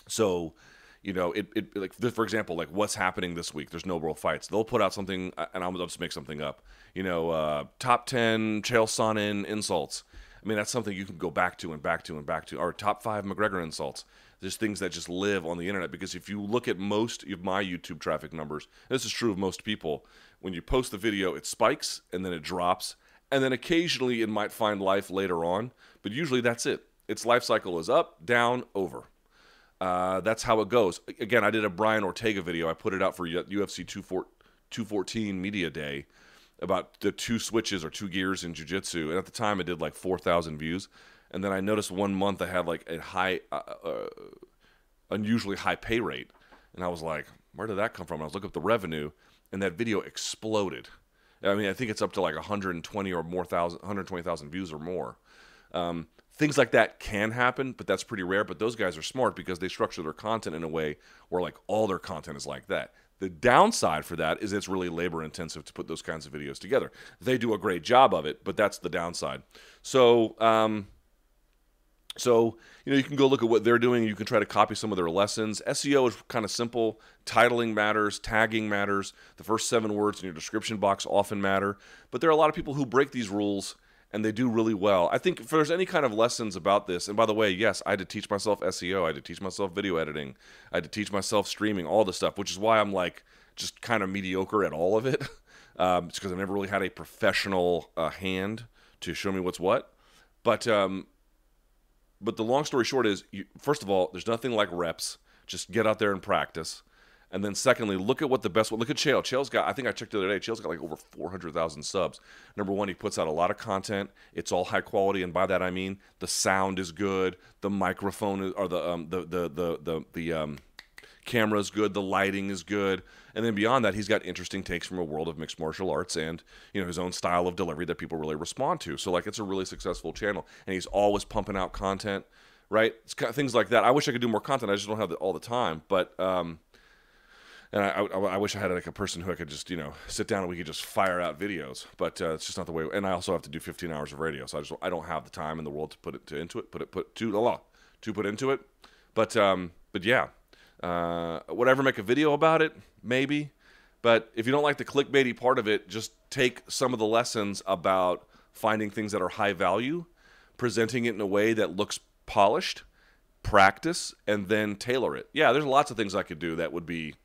So, you know, it, it like for example, like what's happening this week? There's no world fights. They'll put out something, and I'll just make something up. You know, uh, top ten Chael Sonnen insults. I mean, that's something you can go back to and back to and back to. Or top five McGregor insults. There's things that just live on the internet because if you look at most of my YouTube traffic numbers, this is true of most people, when you post the video, it spikes and then it drops, and then occasionally it might find life later on, but usually that's it its life cycle is up, down, over. Uh, that's how it goes. Again, I did a Brian Ortega video. I put it out for UFC 214 Media Day about the two switches or two gears in jiu-jitsu. And at the time, it did like 4,000 views. And then I noticed one month I had like a high, uh, uh, unusually high pay rate. And I was like, where did that come from? And I was looking up the revenue, and that video exploded. I mean, I think it's up to like 120 or more thousand, 120,000 views or more. Um, things like that can happen, but that's pretty rare. But those guys are smart because they structure their content in a way where like all their content is like that. The downside for that is it's really labor intensive to put those kinds of videos together. They do a great job of it, but that's the downside. So, um, so you know you can go look at what they're doing. You can try to copy some of their lessons. SEO is kind of simple. Titling matters, tagging matters. The first seven words in your description box often matter. But there are a lot of people who break these rules and they do really well. I think if there's any kind of lessons about this, and by the way, yes, I had to teach myself SEO, I had to teach myself video editing, I had to teach myself streaming, all the stuff, which is why I'm like just kind of mediocre at all of it. Um, it's because I never really had a professional uh, hand to show me what's what. But um, but the long story short is, you, first of all, there's nothing like reps. Just get out there and practice. And then secondly, look at what the best one. Look at Chael. Chael's got. I think I checked the other day. Chael's got like over four hundred thousand subs. Number one, he puts out a lot of content. It's all high quality, and by that I mean the sound is good, the microphone is, or the um the the the the, the um camera is good, the lighting is good, and then beyond that, he's got interesting takes from a world of mixed martial arts and you know his own style of delivery that people really respond to. So like, it's a really successful channel, and he's always pumping out content, right? It's kind of things like that. I wish I could do more content. I just don't have all the time, but um and I, I, I, wish I had like a person who I could just you know sit down and we could just fire out videos, but uh, it's just not the way. And I also have to do 15 hours of radio, so I just I don't have the time in the world to put it to, into it, put it put to the law to put into it. But um, but yeah, uh, make a video about it? Maybe. But if you don't like the clickbaity part of it, just take some of the lessons about finding things that are high value, presenting it in a way that looks polished, practice, and then tailor it. Yeah, there's lots of things I could do that would be,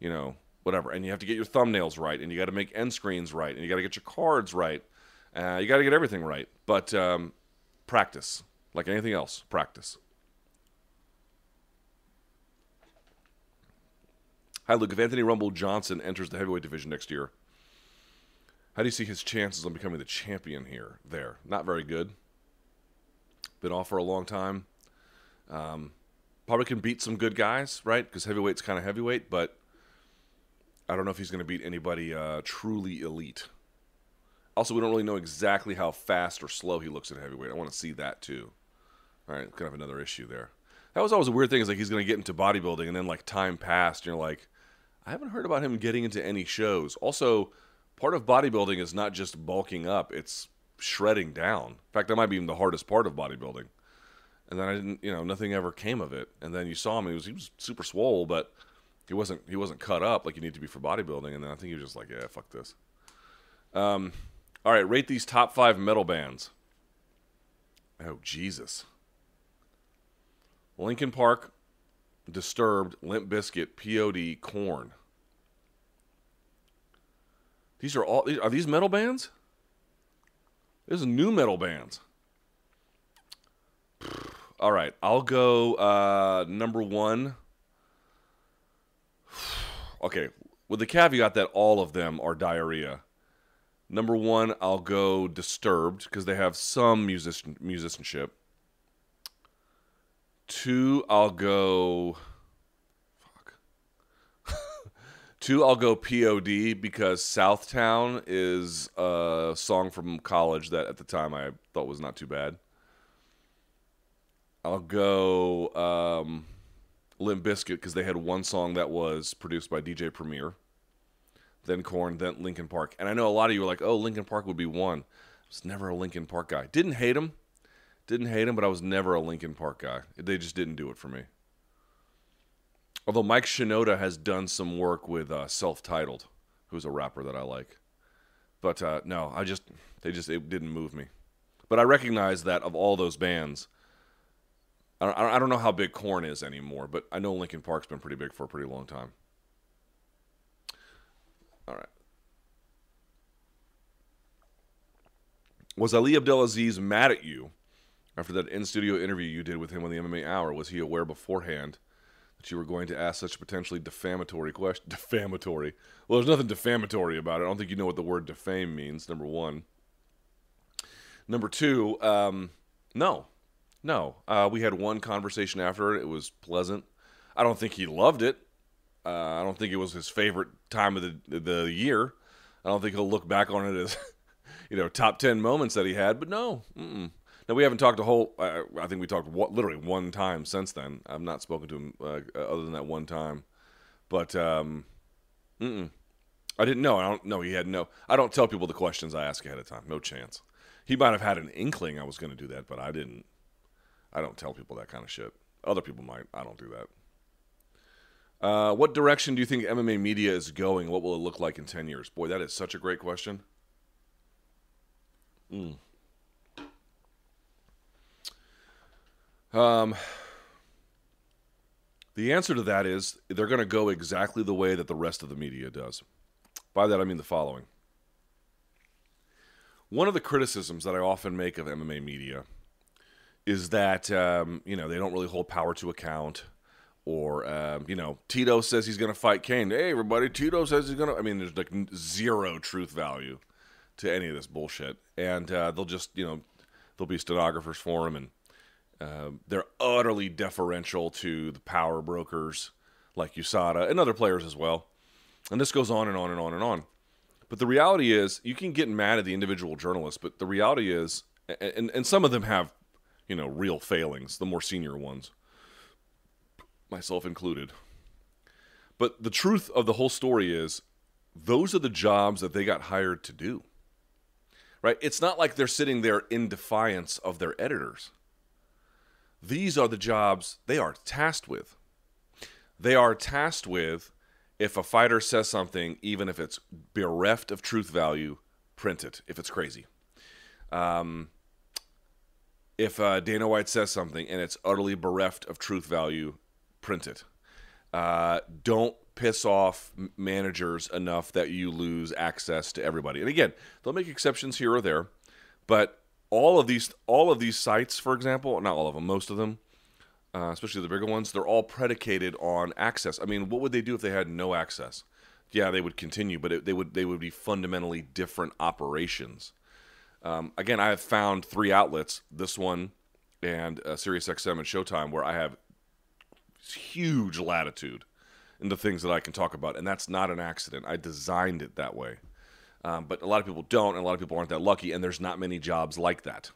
you know, whatever. And you have to get your thumbnails right, and you got to make end screens right, and you got to get your cards right. Uh, you got to get everything right. But um, practice, like anything else, practice. Hi, Luke. If Anthony Rumble Johnson enters the heavyweight division next year, how do you see his chances on becoming the champion here? There, not very good. Been off for a long time. Um, probably can beat some good guys, right? Because heavyweight's kind of heavyweight, but I don't know if he's going to beat anybody uh, truly elite. Also, we don't really know exactly how fast or slow he looks at heavyweight. I want to see that too. All right, kind of another issue there. That was always a weird thing. Is like he's going to get into bodybuilding, and then like time passed, and you're like, I haven't heard about him getting into any shows. Also, part of bodybuilding is not just bulking up, it's shredding down. In fact, that might be even the hardest part of bodybuilding. And then I didn't, you know, nothing ever came of it. And then you saw him; he was he was super swole, but he wasn't he wasn't cut up like you need to be for bodybuilding. And then I think he was just like, yeah, fuck this. Um, all right, rate these top five metal bands. Oh Jesus! Linkin Park, Disturbed, Limp Bizkit, POD, Korn. These are all are these metal bands? These are new metal bands. All right, I'll go uh, number one. Okay, with the caveat that all of them are diarrhea. Number one, I'll go Disturbed because they have some musician musicianship. Two, I'll go. Fuck. Two, I'll go POD because Southtown is a song from college that at the time I thought was not too bad. I'll go um, Limp Bizkit because they had one song that was produced by DJ Premier, then Korn, then Linkin Park. And I know a lot of you are like, "Oh, Linkin Park would be one." I was never a Linkin Park guy. Didn't hate him didn't hate him, but I was never a Linkin Park guy. They just didn't do it for me. Although Mike Shinoda has done some work with uh, Self Titled, who's a rapper that I like. But uh, no, I just, they just, it didn't move me. But I recognize that of all those bands, I don't, I don't know how big Korn is anymore, but I know Linkin Park's been pretty big for a pretty long time. All right. Was Ali Abdelaziz mad at you after that in studio interview you did with him on the MMA Hour, was he aware beforehand that you were going to ask such potentially defamatory question? Defamatory. Well, there's nothing defamatory about it. I don't think you know what the word defame means, number one. Number two, um, no. No. Uh, we had one conversation after it. It was pleasant. I don't think he loved it. Uh, I don't think it was his favorite time of the, the year. I don't think he'll look back on it as, you know, top 10 moments that he had, but no. Mm-mm. Now we haven't talked a whole. Uh, I think we talked literally one time since then. I've not spoken to him uh, other than that one time. But um, I didn't know. I don't know. He had no. I don't tell people the questions I ask ahead of time. No chance. He might have had an inkling I was going to do that, but I didn't. I don't tell people that kind of shit. Other people might. I don't do that. Uh, what direction do you think MMA media is going? What will it look like in 10 years? Boy, that is such a great question. Mm. Um, the answer to that is they're going to go exactly the way that the rest of the media does. By that, I mean the following. One of the criticisms that I often make of MMA media is that, um, you know, they don't really hold power to account. Or, um, you know, Tito says he's going to fight Cain. Hey, everybody, Tito says he's going to. I mean, there's like zero truth value to any of this bullshit. And uh, they'll just, you know, there'll be stenographers for him and um, they're utterly deferential to the power brokers like USADA and other players as well. And this goes on and on and on and on. But the reality is, you can get mad at the individual journalists, but the reality is, and, and some of them have, you know, real failings, the more senior ones, myself included. But the truth of the whole story is, those are the jobs that they got hired to do. Right? It's not like they're sitting there in defiance of their editors these are the jobs they are tasked with. They are tasked with if a fighter says something, even if it's bereft of truth value, print it if it's crazy. Um, if uh, Dana White says something and it's utterly bereft of truth value, print it. Uh, don't piss off managers enough that you lose access to everybody. And again, they'll make exceptions here or there, but all of these all of these sites, for example, not all of them, most of them, uh, especially the bigger ones, they're all predicated on access. I mean, what would they do if they had no access? Yeah, they would continue, but it, they would they would be fundamentally different operations. Um, again, I have found three outlets: this one and uh, SiriusXM and Showtime, where I have huge latitude in the things that I can talk about, and that's not an accident. I designed it that way. Um, but a lot of people don't, and a lot of people aren't that lucky, and there's not many jobs like that.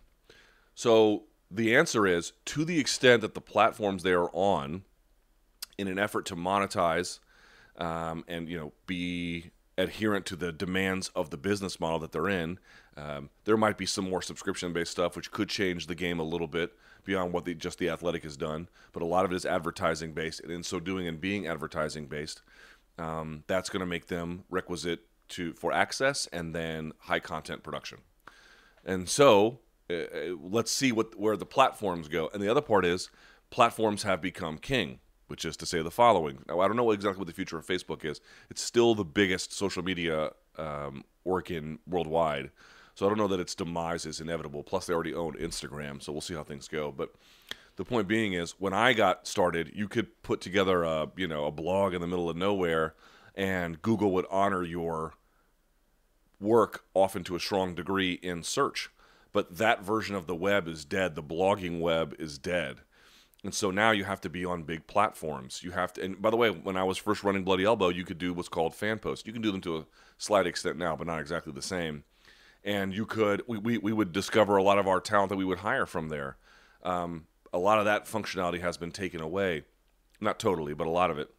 So the answer is to the extent that the platforms they are on, in an effort to monetize um, and you know be adherent to the demands of the business model that they're in, um, there might be some more subscription-based stuff which could change the game a little bit beyond what the, just the athletic has done. But a lot of it is advertising based, and in so doing and being advertising based, um, that's going to make them requisite to for access and then high content production. And so uh, uh, let's see what where the platforms go. And the other part is platforms have become king, which is to say the following. Now I don't know exactly what the future of Facebook is. It's still the biggest social media um, organ worldwide. So I don't know that its demise is inevitable. Plus, they already own Instagram, so we'll see how things go. But the point being is, when I got started, you could put together a you know a blog in the middle of nowhere, and Google would honor your work often to a strong degree in search. But that version of the web is dead. The blogging web is dead. And so now you have to be on big platforms. You have to, and by the way, when I was first running Bloody Elbow, you could do what's called fan posts. You can do them to a slight extent now, but not exactly the same. And you could, we, we, we would discover a lot of our talent that we would hire from there. Um, a lot of that functionality has been taken away. Not totally, but a lot of it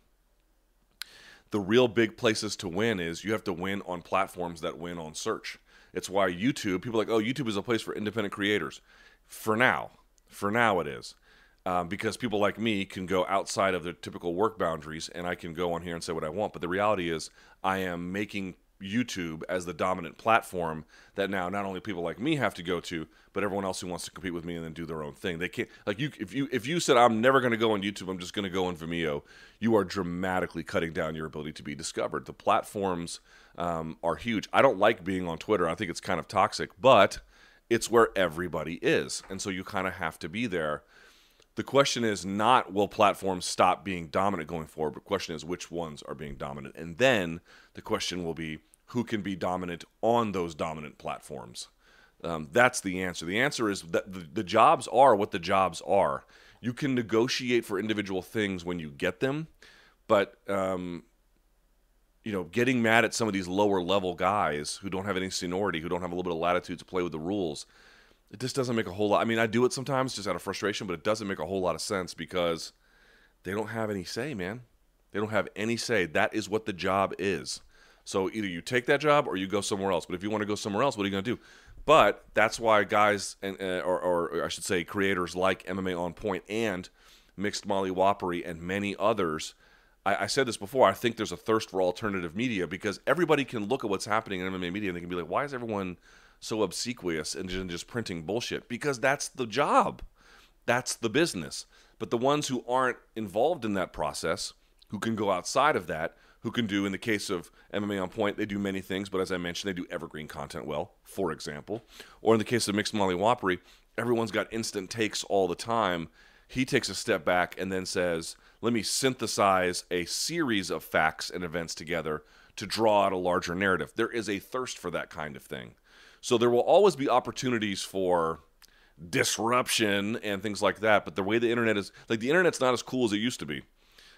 the real big places to win is you have to win on platforms that win on search. It's why YouTube, people like, oh, YouTube is a place for independent creators. For now, for now it is. Um, because people like me can go outside of their typical work boundaries and I can go on here and say what I want. But the reality is, I am making YouTube as the dominant platform that now not only people like me have to go to, but everyone else who wants to compete with me and then do their own thing. They can't like you if you if you said I'm never going to go on YouTube, I'm just going to go on Vimeo. You are dramatically cutting down your ability to be discovered. The platforms um, are huge. I don't like being on Twitter. I think it's kind of toxic, but it's where everybody is, and so you kind of have to be there. The question is not will platforms stop being dominant going forward, but the question is which ones are being dominant, and then the question will be who can be dominant on those dominant platforms. Um, that's the answer. The answer is that the, the jobs are what the jobs are. You can negotiate for individual things when you get them, but um, you know, getting mad at some of these lower level guys who don't have any seniority, who don't have a little bit of latitude to play with the rules, it just doesn't make a whole lot. I mean, I do it sometimes just out of frustration, but it doesn't make a whole lot of sense because they don't have any say, man. They don't have any say. That is what the job is. So either you take that job or you go somewhere else. But if you want to go somewhere else, what are you going to do? But that's why guys, and uh, or, or, I should say, creators like MMA On Point and Mixed Molly Whoppery and many others. I, I, said this before. I think there's a thirst for alternative media because everybody can look at what's happening in MMA media and they can be like, why is everyone so obsequious and just printing bullshit? Because that's the job, that's the business. But the ones who aren't involved in that process, who can go outside of that, who can do, in the case of MMA on Point, they do many things, but as I mentioned, they do evergreen content well, for example. Or in the case of Mixed Molly Whoppery, everyone's got instant takes all the time. He takes a step back and then says, let me synthesize a series of facts and events together to draw out a larger narrative. There is a thirst for that kind of thing. So there will always be opportunities for disruption and things like that. But the way the internet is, like the internet's not as cool as it used to be.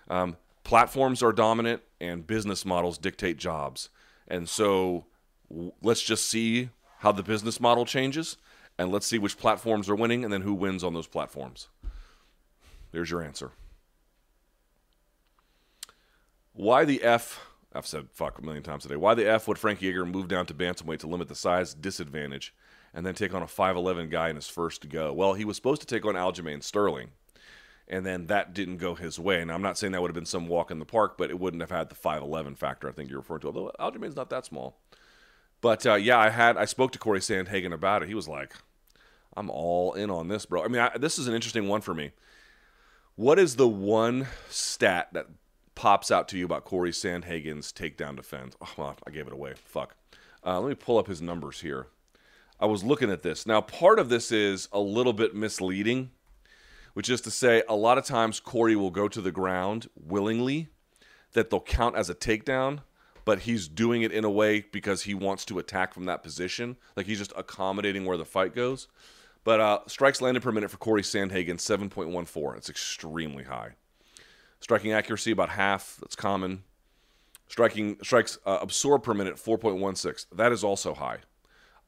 Um, platforms are dominant and business models dictate jobs. And so let's just see how the business model changes and let's see which platforms are winning and then who wins on those platforms. There's your answer. Why the F? I've said fuck a million times today. Why the F would Frankie Edgar move down to bantamweight to limit the size disadvantage and then take on a 5'11 guy in his first go? Well, he was supposed to take on Aljamain Sterling and then that didn't go his way. And I'm not saying that would have been some walk in the park, but it wouldn't have had the 5'11 factor I think you're referring to. Although Aljamain's not that small. But uh, yeah, I had I spoke to Corey Sandhagen about it. He was like, "I'm all in on this, bro." I mean, I, this is an interesting one for me. What is the one stat that pops out to you about Corey Sandhagen's takedown defense? Oh, well, I gave it away. Fuck. Uh, let me pull up his numbers here. I was looking at this. Now, part of this is a little bit misleading, which is to say, a lot of times Corey will go to the ground willingly, that they'll count as a takedown, but he's doing it in a way because he wants to attack from that position. Like he's just accommodating where the fight goes. But uh, strikes landed per minute for Corey Sandhagen, 7.14. It's extremely high. Striking accuracy, about half. That's common. Striking strikes uh, absorbed per minute, 4.16. That is also high.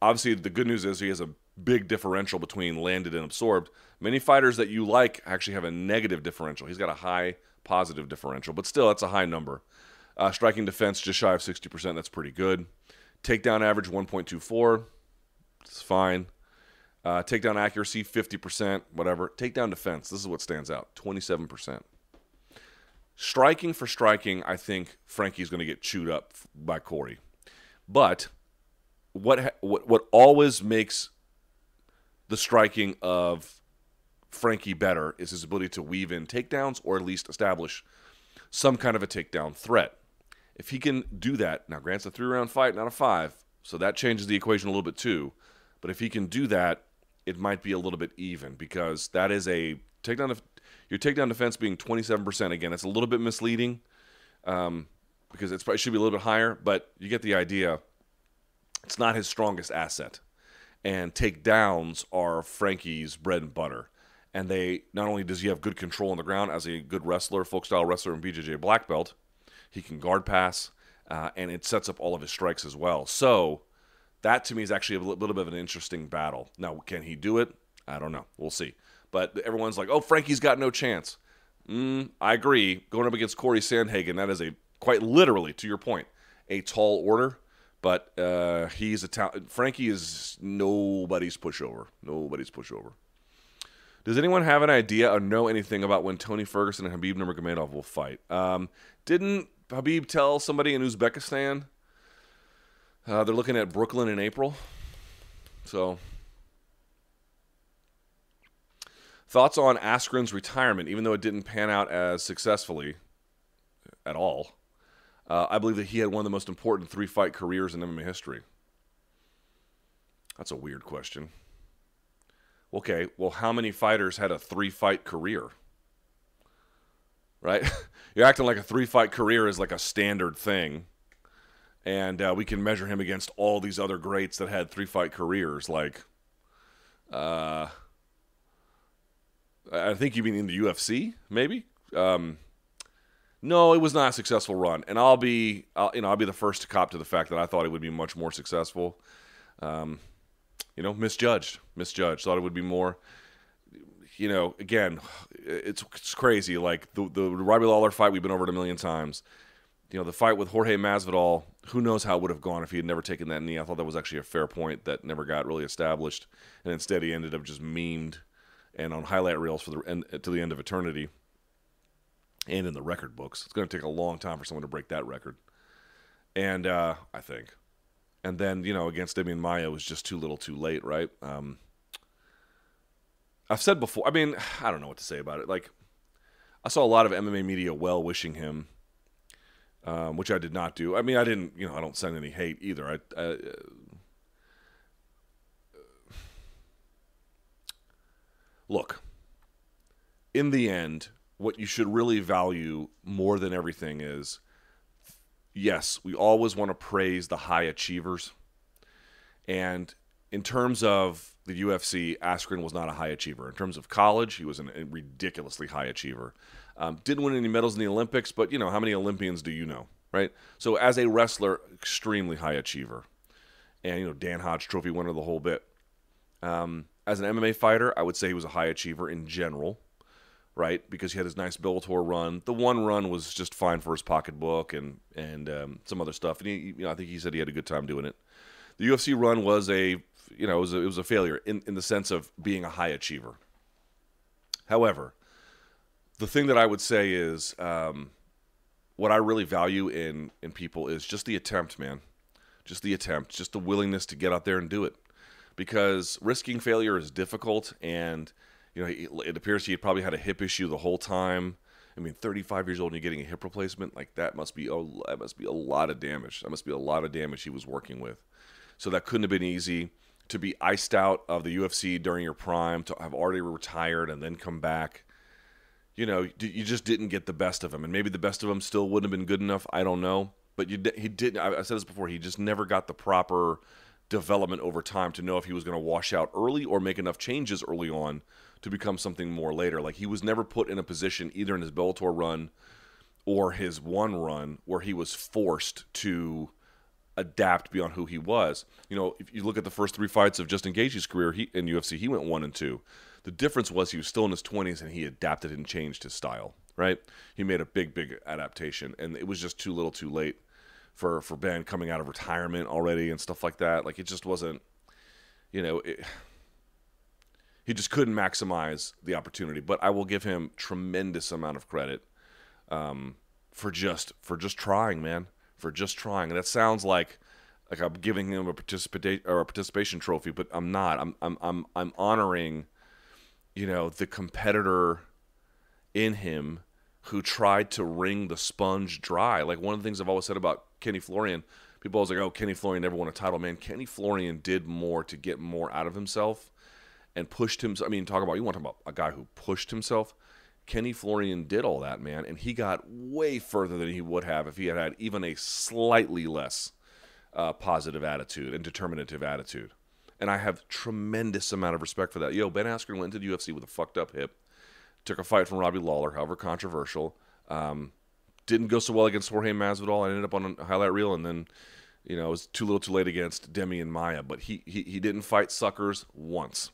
Obviously, the good news is he has a big differential between landed and absorbed. Many fighters that you like actually have a negative differential. He's got a high positive differential, but still, that's a high number. Uh, striking defense just shy of 60%. That's pretty good. Takedown average 1.24. It's fine. Uh, takedown accuracy 50%, whatever. Takedown defense, this is what stands out 27%. Striking for striking, I think Frankie's going to get chewed up by Corey. But what what what always makes the striking of Frankie better is his ability to weave in takedowns or at least establish some kind of a takedown threat. If he can do that, now grants a three round fight, not a five, so that changes the equation a little bit too. But if he can do that, it might be a little bit even because that is a takedown. Your takedown defense being 27%. Again, it's a little bit misleading um, because probably should be a little bit higher, but you get the idea. It's not his strongest asset. And takedowns are Frankie's bread and butter. And they not only does he have good control on the ground as a good wrestler, folk style wrestler, and BJJ black belt, he can guard pass, uh, and it sets up all of his strikes as well. So that to me is actually a little bit of an interesting battle. Now, can he do it? I don't know. We'll see. But everyone's like, "Oh, Frankie's got no chance." Mm, I agree. Going up against Corey Sandhagen, that is a quite literally, to your point, a tall order. But uh, he's a talent. Frankie is nobody's pushover. Nobody's pushover. Does anyone have an idea or know anything about when Tony Ferguson and Habib Nurmagomedov will fight? Um, didn't Habib tell somebody in Uzbekistan uh, they're looking at Brooklyn in April. So, thoughts on Askren's retirement, even though it didn't pan out as successfully at all. Uh, I believe that he had one of the most important three fight careers in MMA history. That's a weird question. Okay, well, how many fighters had a three fight career? Right? You're acting like a three fight career is like a standard thing and uh, we can measure him against all these other greats that had three fight careers. Like, uh, I think you mean in the UFC, maybe. Um, no, it was not a successful run, and I'll be, I'll, you know, I'll be the first to cop to the fact that I thought it would be much more successful. Um, you know, misjudged, misjudged. Thought it would be more. You know, again, it's, it's crazy. Like the the Robbie Lawler fight, we've been over it a million times you know, the fight with Jorge Masvidal, who knows how it would have gone if he had never taken that knee. I thought that was actually a fair point that never got really established, and instead he ended up just memed and on highlight reels for the end to the end of eternity, and in the record books. It's going to take a long time for someone to break that record, and uh, I think, and then you know against Demian Maia was just too little, too late, right? Um, I've said before. I mean, I don't know what to say about it. Like, I saw a lot of MMA media well wishing him um, which I did not do. I mean, I didn't, you know, I don't send any hate either. I, uh, look, in the end, what you should really value more than everything is yes, we always want to praise the high achievers. And in terms of the UFC, Askren was not a high achiever. In terms of college, he was a ridiculously high achiever. Um, didn't win any medals in the Olympics, but you know how many Olympians do you know, right? So as a wrestler, extremely high achiever, and you know Dan Hodge Trophy winner, the whole bit. Um, as an MMA fighter, I would say he was a high achiever in general, right? Because he had his nice Bellator run. The one run was just fine for his pocketbook and and um, some other stuff, and he, you know, I think he said he had a good time doing it. The UFC run was a you know it was a, it was a failure in in the sense of being a high achiever. However, the thing that I would say is um, what I really value in in people is just the attempt, man. Just the attempt, just the willingness to get out there and do it. Because risking failure is difficult, and you know it, appears he probably had a hip issue the whole time. I mean, 35 years old and you're getting a hip replacement, like that must be oh, that must be a lot of damage. That must be a lot of damage he was working with. So that couldn't have been easy to be iced out of the UFC during your prime, to have already retired and then come back. You know, you just didn't get the best of him, and maybe the best of him still wouldn't have been good enough. I don't know, but you, he didn't. I said this before. He just never got the proper development over time to know if he was going to wash out early or make enough changes early on to become something more later. Like he was never put in a position either in his Bellator run or his one run where he was forced to adapt beyond who he was. You know, if you look at the first three fights of Justin Gaethje's career he, in UFC, he went one and two. The difference was he was still in his 20s and he adapted and changed his style. Right? He made a big, big adaptation, and it was just too little, too late for for Ben coming out of retirement already and stuff like that. Like it just wasn't, you know, it, he just couldn't maximize the opportunity. But I will give him tremendous amount of credit um, for just for just trying, man for just trying. And that sounds like like I'm giving him a participate or a participation trophy, but I'm not. I'm I'm I'm I'm honoring, you know, the competitor in him who tried to wring the sponge dry. Like one of the things I've always said about Kenny Florian, people always like, "Oh, Kenny Florian never won a title." Man, Kenny Florian did more to get more out of himself and pushed himself. I mean, talk about you want to talk about a guy who pushed himself. Kenny Florian did all that, man, and he got way further than he would have if he had had even a slightly less uh, positive attitude and determinative attitude. And I have tremendous amount of respect for that. Yo, Ben Askren went into the UFC with a fucked up hip, took a fight from Robbie Lawler, however controversial. Um, didn't go so well against Jorge Masvidal. I ended up on a highlight reel, and then you know it was too little, too late against Demian Maia. But he he he didn't fight suckers once.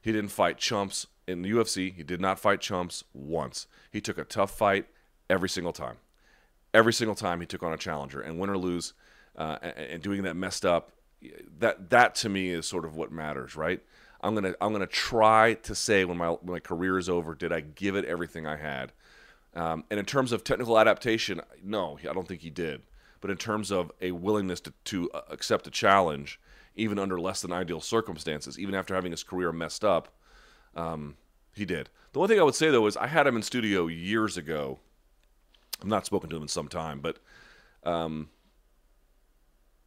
He didn't fight chumps in the UFC, he did not fight chumps once. He took a tough fight every single time. Every single time he took on a challenger, and win or lose, uh, and, and doing that messed up, that that to me is sort of what matters, right? I'm gonna I'm gonna try to say when my when my career is over, did I give it everything I had? Um, and in terms of technical adaptation, no, I don't think he did. But in terms of a willingness to, to uh, accept a challenge, even under less than ideal circumstances, even after having his career messed up, um, he did. The one thing I would say though is I had him in studio years ago. I've not spoken to him in some time, but um,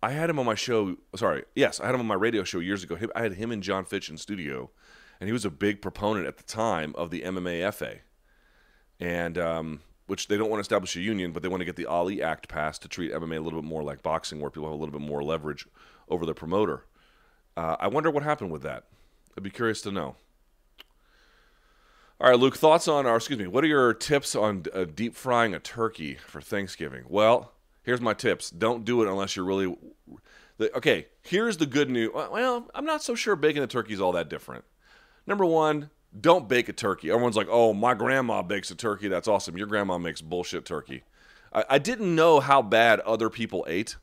I had him on my show. Sorry, yes, I had him on my radio show years ago. I had him and John Fitch in studio, and he was a big proponent at the time of the MMAFA, and um, which they don't want to establish a union, but they want to get the Ali Act passed to treat MMA a little bit more like boxing, where people have a little bit more leverage over the promoter. Uh, I wonder what happened with that. I'd be curious to know. All right, Luke, thoughts on, or excuse me, what are your tips on uh, deep frying a turkey for Thanksgiving? Well, here's my tips. Don't do it unless you're really. Okay, here's the good news. Well, I'm not so sure baking a turkey is all that different. Number one, don't bake a turkey. Everyone's like, oh, my grandma bakes a turkey. That's awesome. Your grandma makes bullshit turkey. I, I didn't know how bad other people ate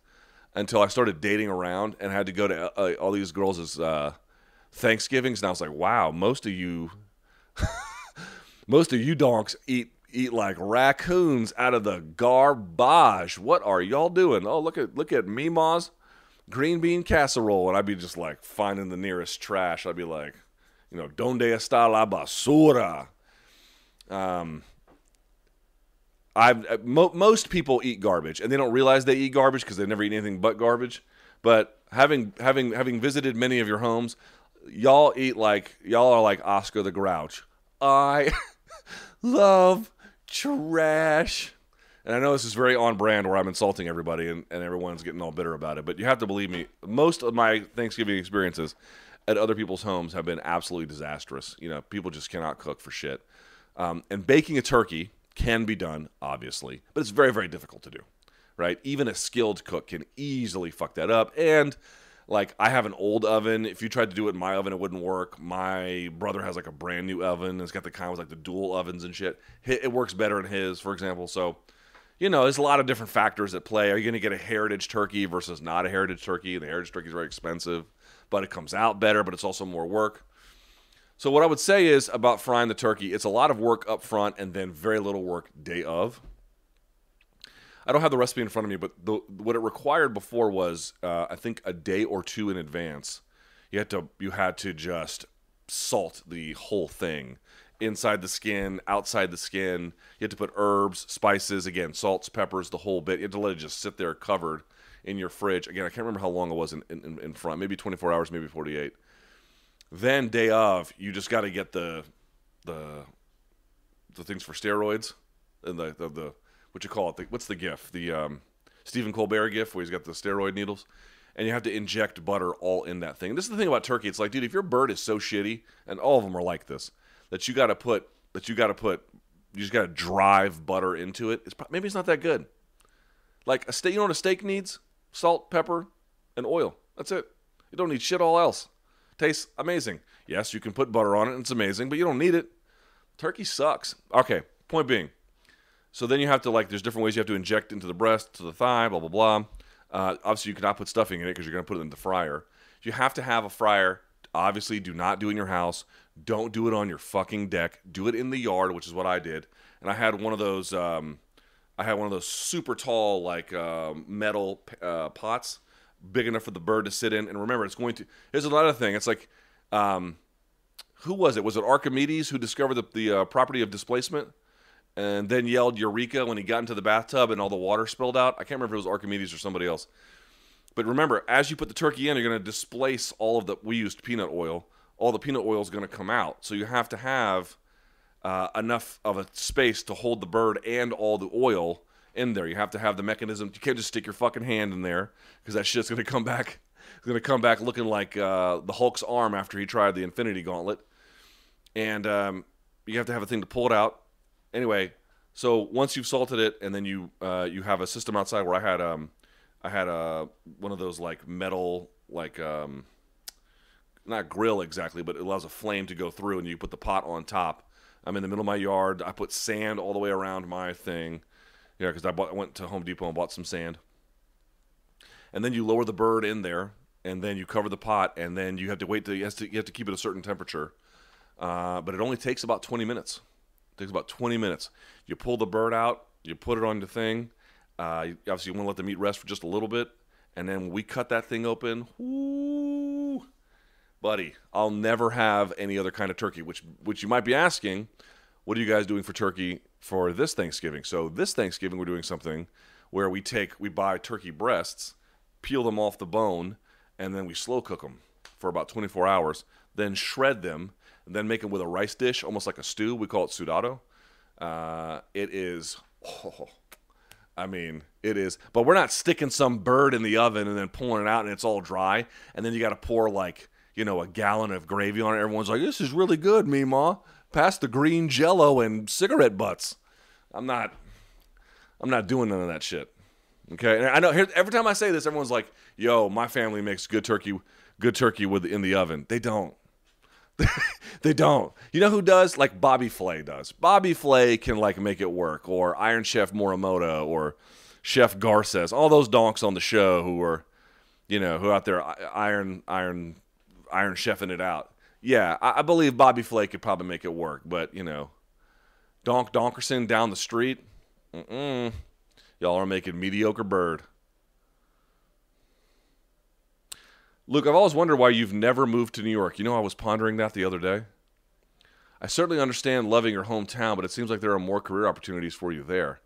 until I started dating around and had to go to uh, all these girls' uh, Thanksgivings. And I was like, wow, most of you. Most of you donks eat eat like raccoons out of the garbage. What are y'all doing? Oh, look at look at Mima's green bean casserole, and I'd be just like finding the nearest trash. I'd be like, you know, donde está la basura? Um, I've uh, mo- most people eat garbage, and they don't realize they eat garbage because they never eat anything but garbage. But having having having visited many of your homes, y'all eat like y'all are like Oscar the Grouch. I love trash. And I know this is very on brand where I'm insulting everybody and, and everyone's getting all bitter about it, but you have to believe me, most of my Thanksgiving experiences at other people's homes have been absolutely disastrous. You know, people just cannot cook for shit. Um, and baking a turkey can be done, obviously, but it's very, very difficult to do, right? Even a skilled cook can easily fuck that up. And like I have an old oven. If you tried to do it in my oven, it wouldn't work. My brother has like a brand new oven. It's got the kind with like the dual ovens and shit. It works better in his, for example. So, you know, there's a lot of different factors at play. Are you going to get a heritage turkey versus not a heritage turkey? The heritage turkey is very expensive, but it comes out better, but it's also more work. So what I would say is about frying the turkey, it's a lot of work up front and then very little work day of. I don't have the recipe in front of me, but the, what it required before was uh, I think a day or two in advance. You had to you had to just salt the whole thing inside the skin, outside the skin. You had to put herbs, spices, again, salts, peppers, the whole bit. You had to let it just sit there covered in your fridge. Again, I can't remember how long it was in, in, in front, maybe 24 hours, maybe 48. Then day of, you just got to get the the the things for steroids and the the, the what you call it? The, what's the GIF? The um, Stephen Colbert GIF where he's got the steroid needles, and you have to inject butter all in that thing. This is the thing about turkey. It's like, dude, if your bird is so shitty, and all of them are like this, that you got to put that you got to put you just got to drive butter into it. It's maybe it's not that good. Like a steak, you know what a steak needs? Salt, pepper, and oil. That's it. You don't need shit all else. Tastes amazing. Yes, you can put butter on it and it's amazing, but you don't need it. Turkey sucks. Okay, point being. So then you have to like, there's different ways you have to inject into the breast, to the thigh, blah blah blah. Uh, obviously, you cannot put stuffing in it because you're going to put it in the fryer. You have to have a fryer. Obviously, do not do in your house. Don't do it on your fucking deck. Do it in the yard, which is what I did. And I had one of those. Um, I had one of those super tall like uh, metal uh, pots, big enough for the bird to sit in. And remember, it's going to. Here's another thing. It's like, um, who was it? Was it Archimedes who discovered the, the uh, property of displacement? and then yelled Eureka when he got into the bathtub and all the water spilled out. I can't remember if it was Archimedes or somebody else. But remember, as you put the turkey in, you're going to displace all of the. We used peanut oil. All the peanut oil is going to come out. So you have to have uh, enough of a space to hold the bird and all the oil in there. You have to have the mechanism. You can't just stick your fucking hand in there because that shit's to come back. It's to come back looking like uh, the Hulk's arm after he tried the Infinity Gauntlet. And um, you have to have a thing to pull it out anyway, so once you've salted it, and then you uh, you have a system outside where I had um I had a one of those like metal like um not grill exactly, but it allows a flame to go through, and you put the pot on top. I'm in the middle of my yard. I put sand all the way around my thing. Yeah, because I, bought, I went to Home Depot and bought some sand. And then you lower the bird in there, and then you cover the pot, and then you have to wait to you have to, you have to keep it a certain temperature. Uh, but it only takes about 20 minutes. It takes about 20 minutes. You pull the bird out, you put it on the thing. Uh, obviously, you want to let the meat rest for just a little bit. And then we cut that thing open. Whoo, buddy, I'll never have any other kind of turkey. Which, which you might be asking, what are you guys doing for turkey for this Thanksgiving? So this Thanksgiving, we're doing something where we take, we buy turkey breasts, peel them off the bone, and then we slow cook them for about 24 hours. Then shred them and then make them with a rice dish, almost like a stew. We call it sudado. Uh, it is, oh, I mean, it is. But we're not sticking some bird in the oven and then pulling it out and it's all dry. And then you got to pour like, you know, a gallon of gravy on it. Everyone's like, this is really good, me ma. Pass the green jello and cigarette butts. I'm not, I'm not doing none of that shit. Okay, and I know here, every time I say this, everyone's like, "Yo, my family makes good turkey, good turkey with in the oven." They don't. they don't. You know who does? Like Bobby Flay does. Bobby Flay can like make it work, or Iron Chef Morimoto, or Chef Garces. All those donks on the show who are, you know, who out there iron iron iron chefing it out. Yeah, I, I believe Bobby Flay could probably make it work, but you know, Donk Donkerson down the street, mm y'all are making mediocre bird. Luke, I've always wondered why you've never moved to New York. You know, I was pondering that the other day. I certainly understand loving your hometown, but it seems like there are more career opportunities for you there,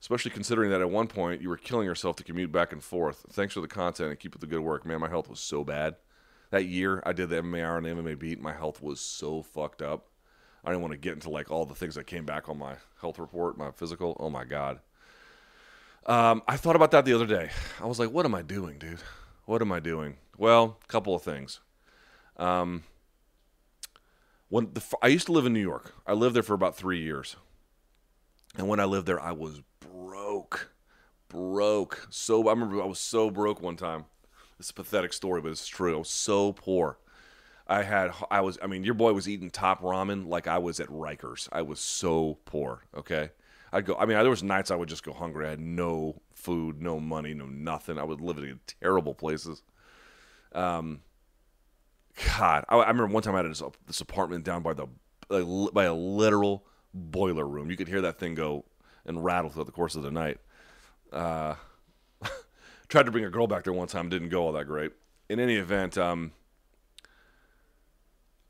especially considering that at one point you were killing yourself to commute back and forth. Thanks for the content and keep up the good work. Man, my health was so bad. That year I did the MMA hour and the MMA beat, my health was so fucked up. I didn't want to get into like all the things that came back on my health report, my physical. Oh my God. Um, I thought about that the other day. I was like, what am I doing, dude? What am I doing? Well, a couple of things. Um, when the, I used to live in New York, I lived there for about three years, and when I lived there, I was broke, broke. So I remember I was so broke one time. It's a pathetic story, but it's true. I was so poor. I had, I was, I mean, your boy was eating top ramen like I was at Rikers. I was so poor. Okay. I'd go, I mean, there was nights I would just go hungry. I had no food, no money, no nothing. I was living in terrible places. Um, God, I, I remember one time I had this, this apartment down by the by a literal boiler room. You could hear that thing go and rattle throughout the course of the night. Uh, tried to bring a girl back there one time, didn't go all that great. In any event, um,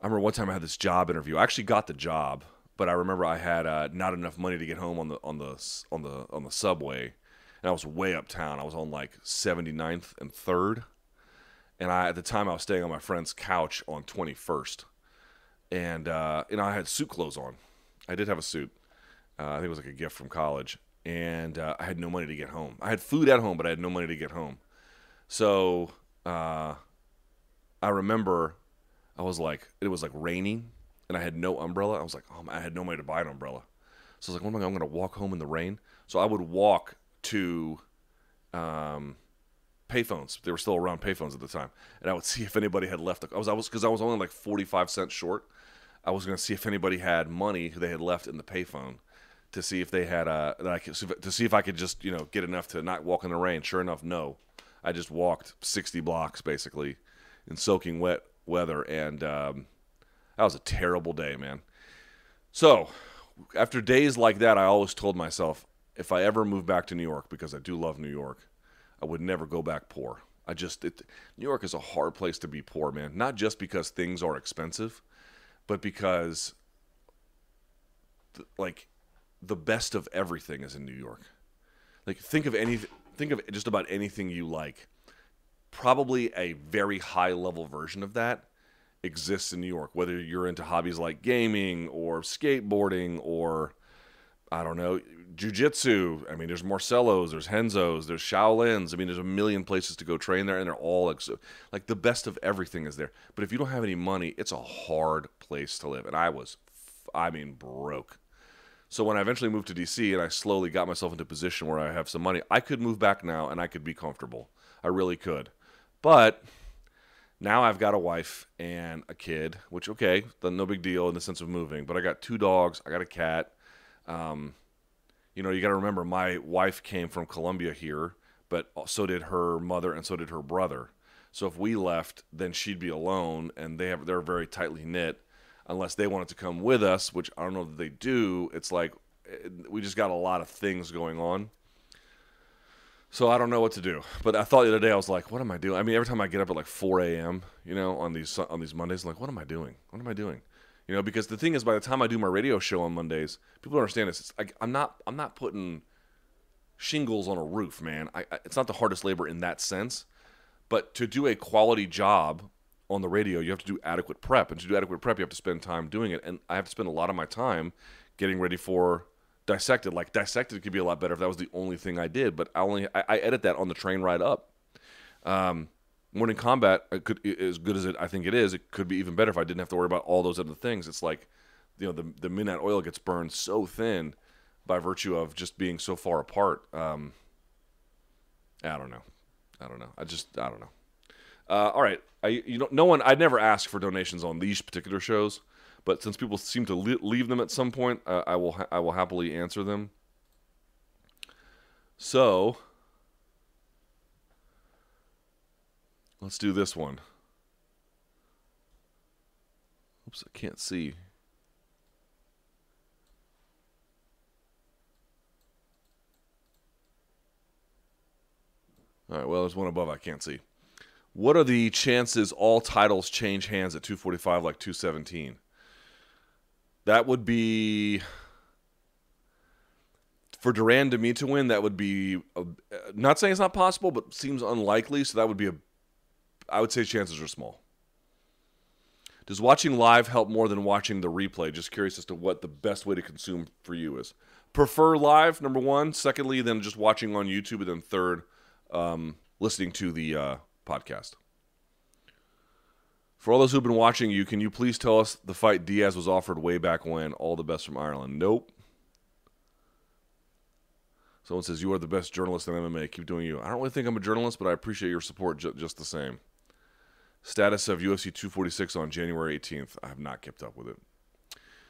I remember one time I had this job interview. I actually got the job, but I remember I had uh, not enough money to get home on the on the on the on the subway, and I was way uptown. I was on like 79th and Third, and I at the time I was staying on my friend's couch on 21st, and uh, you know I had suit clothes on. I did have a suit. Uh, I think it was like a gift from college, and uh, I had no money to get home. I had food at home, but I had no money to get home. So uh, I remember I was like, it was like raining, and I had no umbrella. I was like, oh, I had no money to buy an umbrella. So I was like, what am I? I'm going to walk home in the rain. So I would walk to um, payphones. They were still around payphones at the time, and I would see if anybody had left. I was I was because I was only like 45 cents short. I was going to see if anybody had money who they had left in the payphone to see if they had uh I could, to see if I could just you know get enough to not walk in the rain. Sure enough, no. I just walked 60 blocks basically in soaking wet weather, and um, that was a terrible day, man. So after days like that, I always told myself if I ever move back to New York because I do love New York, I would never go back poor. I just it, New York is a hard place to be poor, man. Not just because things are expensive, but because like the best of everything is in New York. Like think of any think of just about anything you like. Probably a very high level version of that exists in New York. Whether you're into hobbies like gaming or skateboarding or I don't know, jujitsu. I mean, there's Marcelos, there's Henzo's, there's Shaolin's. I mean, there's a million places to go train there, and they're all so, like the best of everything is there. But if you don't have any money, it's a hard place to live. And I was, I mean, broke. So when I eventually moved to DC and I slowly got myself into a position where I have some money, I could move back now and I could be comfortable. I really could. But now I've got a wife and a kid, which okay, no big deal in the sense of moving. But I got two dogs, I got a cat. Um, you know, you got to remember, my wife came from Colombia here, but so did her mother and so did her brother. So if we left, then she'd be alone, and they have they're very tightly knit. Unless they wanted to come with us, which I don't know that they do. It's like eh, we just got a lot of things going on. So I don't know what to do. But I thought the other day I was like, what am I doing? I mean, every time I get up at like 4 a.m., you know, on these on these Mondays, I'm like, what am I doing? What am I doing? You know, because the thing is, by the time I do my radio show on Mondays, people don't understand this. Like I'm not I'm not putting shingles on a roof, man. I, I, it's not the hardest labor in that sense, but to do a quality job on the radio, you have to do adequate prep, and to do adequate prep, you have to spend time doing it. And I have to spend a lot of my time getting ready for dissected. Like dissected could be a lot better if that was the only thing I did, but I only I, I edit that on the train ride up. Um, Morning Kombat, could, as good as it I think it is, it could be even better if I didn't have to worry about all those other things. It's like, you know, the the midnight oil gets burned so thin by virtue of just being so far apart. Um, I don't know. I don't know. I just I don't know. Uh, all right, I you know no one I'd never ask for donations on these particular shows, but since people seem to leave them at some point, uh, I will ha- I will happily answer them. So Let's do this one. Oops, I can't see. All right, well, there's one above I can't see. What are the chances all titles change hands at 245 like 217? That would be for de Randamie to win. That would be a, not saying it's not possible, but seems unlikely. So that would be a I would say chances are small. Does watching live help more than watching the replay? Just curious as to what the best way to consume for you is. Prefer live, number one. Secondly, then just watching on YouTube. And then third, um, listening to the uh, podcast. For all those who've been watching you, can you please tell us the fight Diaz was offered way back when? All the best from Ireland. Nope. Someone says, You are the best journalist in MMA. Keep doing you. I don't really think I'm a journalist, but I appreciate your support ju- just the same. Status of UFC 246 on January 18th. I have not kept up with it.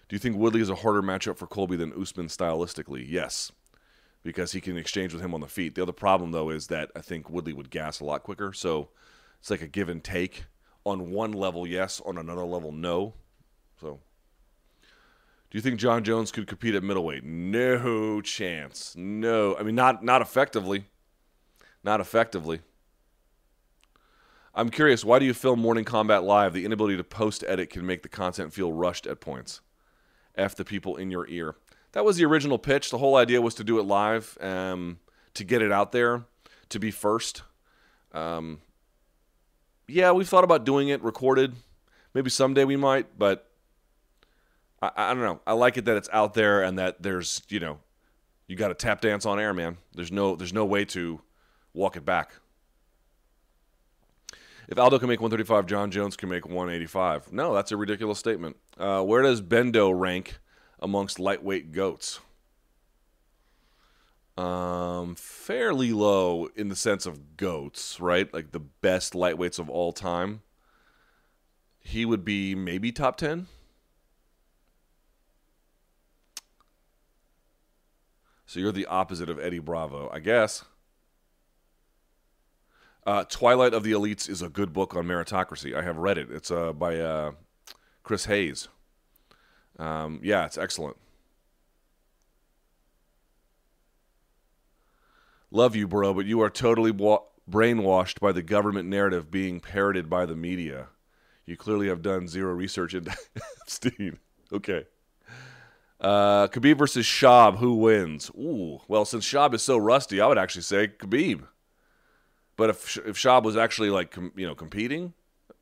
Do you think Woodley is a harder matchup for Colby than Usman stylistically? Yes, because he can exchange with him on the feet. The other problem, though, is that I think Woodley would gas a lot quicker. So it's like a give and take on one level, yes. On another level, no. So, do you think Jon Jones could compete at middleweight? No chance. No. I mean, not not effectively. Not effectively. I'm curious, why do you film Morning Kombat Live? The inability to post edit can make the content feel rushed at points. F the people in your ear. That was the original pitch. The whole idea was to do it live, um, to get it out there, to be first. Um, yeah, we've thought about doing it recorded. Maybe someday we might, but I, I don't know. I like it that it's out there and that there's, you know, you got to tap dance on air, man. There's no, there's no way to walk it back. If Aldo can make 135, Jon Jones can make 185. No, that's a ridiculous statement. Uh, where does Bendo rank amongst lightweight goats? Um, fairly low in the sense of goats, right? Like the best lightweights of all time. He would be maybe top 10. So you're the opposite of Eddie Bravo, I guess. Uh, Twilight of the Elites is a good book on meritocracy. I have read it. It's uh, by uh, Chris Hayes. Um, yeah, it's excellent. Love you, bro, but you are totally wa- brainwashed by the government narrative being parroted by the media. You clearly have done zero research into Epstein. Okay. Uh, Khabib versus Schaub, who wins? Ooh, well, since Schaub is so rusty, I would actually say Khabib. But if if Schaub was actually like com, you know competing,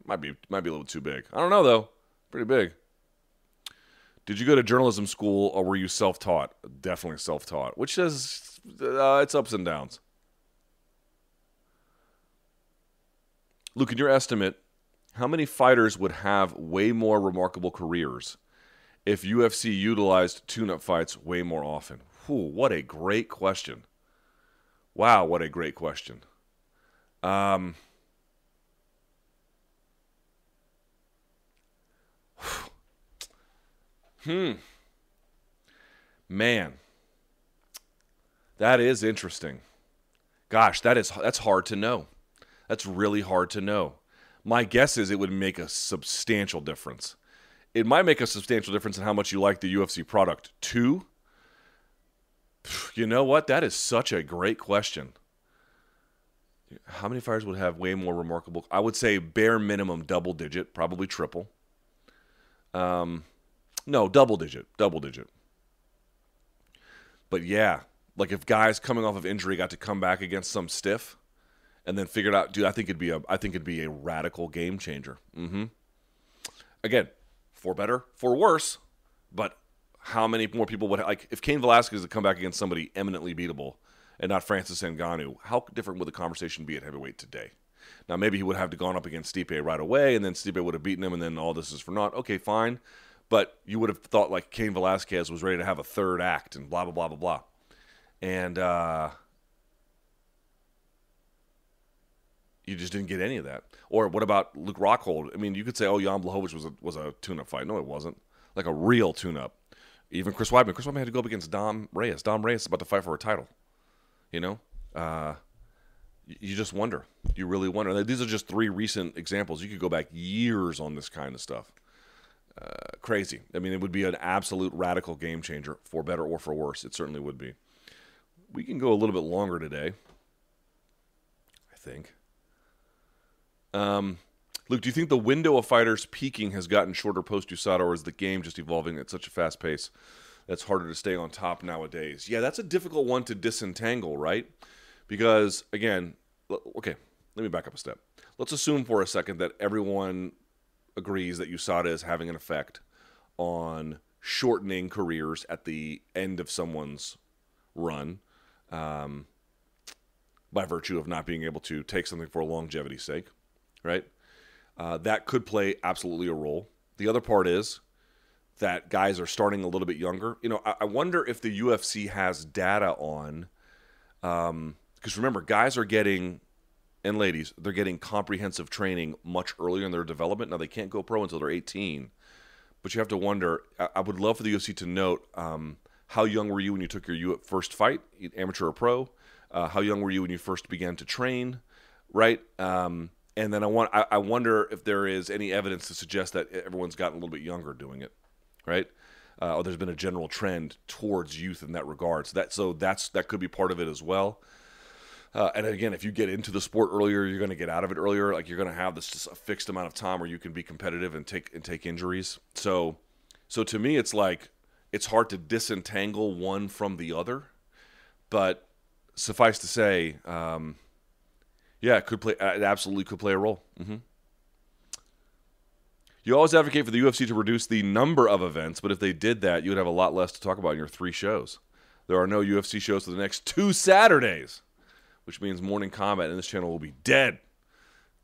might be might be a little too big. I don't know though. Pretty big. Did you go to journalism school or were you self-taught? Definitely self-taught, which is uh, it's ups and downs. Luke, in your estimate, how many fighters would have way more remarkable careers if UFC utilized tune-up fights way more often? Whew, what a great question. Wow, what a great question. Um, hmm. Man, that is interesting. Gosh, that is that's hard to know. That's really hard to know. My guess is it would make a substantial difference. It might make a substantial difference in how much you like the UFC product too. You know what? That is such a great question. How many fires would have way more remarkable? I would say bare minimum double digit, probably triple. Um, no, double digit, double digit. But yeah, like if guys coming off of injury got to come back against some stiff, and then figured out, dude, I think it'd be a, I think it'd be a radical game changer. Mm-hmm. Again, for better, for worse, but how many more people would like if Cain Velasquez had come back against somebody eminently beatable? and not Francis Ngannou, how different would the conversation be at heavyweight today? Now, maybe he would have to gone up against Stipe right away, and then Stipe would have beaten him, and then all this is for naught. Okay, fine. But you would have thought like Cain Velasquez was ready to have a third act and blah, blah, blah, blah, blah. And uh, you just didn't get any of that. Or what about Luke Rockhold? I mean, you could say, oh, Jan Blachowicz was a, was a tune-up fight. No, it wasn't. Like a real tune-up. Even Chris Weidman. Chris Weidman had to go up against Dom Reyes. Dom Reyes is about to fight for a title. You know, uh, you just wonder. You really wonder. These are just three recent examples. You could go back years on this kind of stuff. Uh, crazy. I mean, it would be an absolute radical game changer for better or for worse. It certainly would be. We can go a little bit longer today. I think. Um, Luke, do you think the window of fighters peaking has gotten shorter post USADA, or is the game just evolving at such a fast pace? that's harder to stay on top nowadays. Yeah, that's a difficult one to disentangle, right? Because again, okay, let me back up a step. Let's assume for a second that everyone agrees that USADA is having an effect on shortening careers at the end of someone's run um, by virtue of not being able to take something for longevity's sake, right? Uh, that could play absolutely a role. The other part is that guys are starting a little bit younger. You know, I, I wonder if the UFC has data on, because um, remember, guys are getting, and ladies, they're getting comprehensive training much earlier in their development. Now they can't go pro until they're 18, but you have to wonder. I, would love for the UFC to note um, how young were you when you took your U first fight, amateur or pro? Uh, how young were you when you first began to train? Right? Um, and then I want I, I wonder if there is any evidence to suggest that everyone's gotten a little bit younger doing it, right? Uh, or there's been a general trend towards youth in that regard. So that so that's that could be part of it as well. Uh, and again, if you get into the sport earlier, you're going to get out of it earlier. Like you're going to have this just a fixed amount of time where you can be competitive and take and take injuries. So, so to me, it's like it's hard to disentangle one from the other. But suffice to say, um, yeah, it could play. It absolutely could play a role. Mm-hmm. You always advocate for the UFC to reduce the number of events, but if they did that, you would have a lot less to talk about in your three shows. There are no UFC shows for the next two Saturdays which means Morning Kombat in this channel will be dead.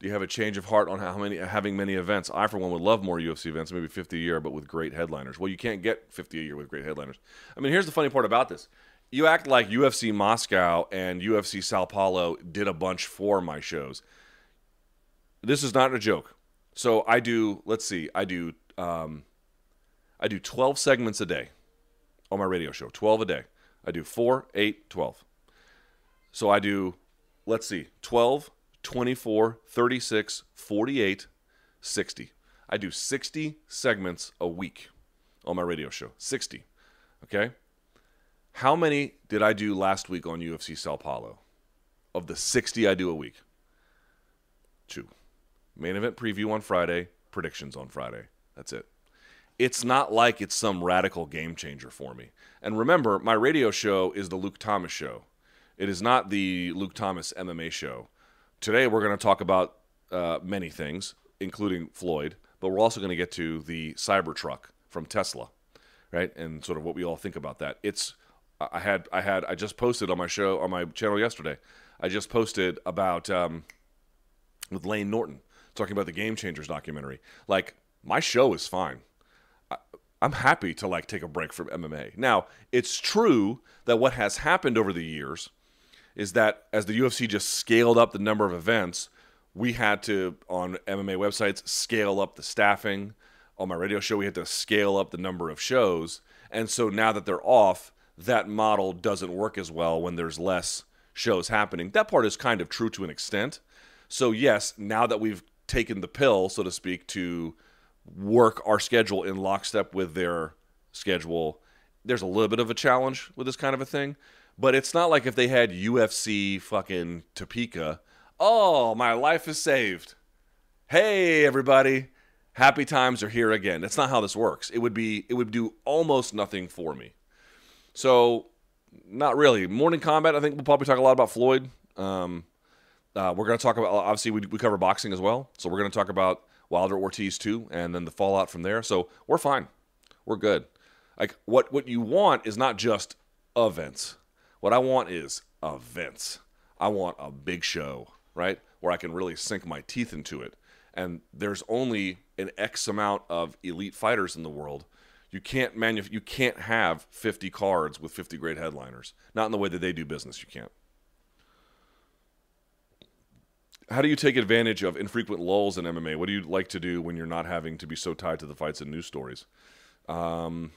Do you have a change of heart on how many having many events? I, for one, would love more UFC events, maybe 50 a year, but with great headliners. Well, you can't get 50 a year with great headliners. I mean, here's the funny part about this: you act like UFC Moscow and UFC Sao Paulo did a bunch for my shows. This is not a joke. So I do. Let's see. I do. Um, I do 12 segments a day on my radio show. 12 a day. I do 4, 8, 12. So I do, let's see, 12, 24, 36, 48, 60. I do 60 segments a week on my radio show. 60. Okay? How many did I do last week on UFC Sao Paulo? Of the 60 I do a week? Two. Main event preview on Friday, predictions on Friday. That's it. It's not like it's some radical game changer for me. And remember, my radio show is the Luke Thomas show. It is not the Luke Thomas MMA show. Today, we're going to talk about uh, many things, including Floyd, but we're also going to get to the Cybertruck from Tesla, right? And sort of what we all think about that. It's I had I had I just posted on my show on my channel yesterday. I just posted about um, with Layne Norton talking about the Game Changers documentary. Like my show is fine. I, I'm happy to like take a break from MMA. Now, it's true that what has happened over the years is that as the UFC just scaled up the number of events, we had to on MMA websites scale up the staffing. On my radio show, we had to scale up the number of shows. And so now that they're off, that model doesn't work as well when there's less shows happening. That part is kind of true to an extent. So, yes, now that we've taken the pill, so to speak, to work our schedule in lockstep with their schedule, there's a little bit of a challenge with this kind of a thing. But it's not like if they had UFC fucking Topeka. Oh, my life is saved. Hey, everybody. Happy times are here again. That's not how this works. It would be it would do almost nothing for me. So, not really. Morning Kombat, I think we'll probably talk a lot about Floyd. Um, uh, we're going to talk about obviously we, we cover boxing as well, so we're going to talk about Wilder Ortiz too, and then the fallout from there. So we're fine, we're good. Like what what you want is not just events. What I want is events. I want a big show, right? Where I can really sink my teeth into it. And there's only an X amount of elite fighters in the world. You can't manuf- you can't have 50 cards with 50 great headliners. Not in the way that they do business, you can't. How do you take advantage of infrequent lulls in MMA? What do you like to do when you're not having to be so tied to the fights and news stories? Um,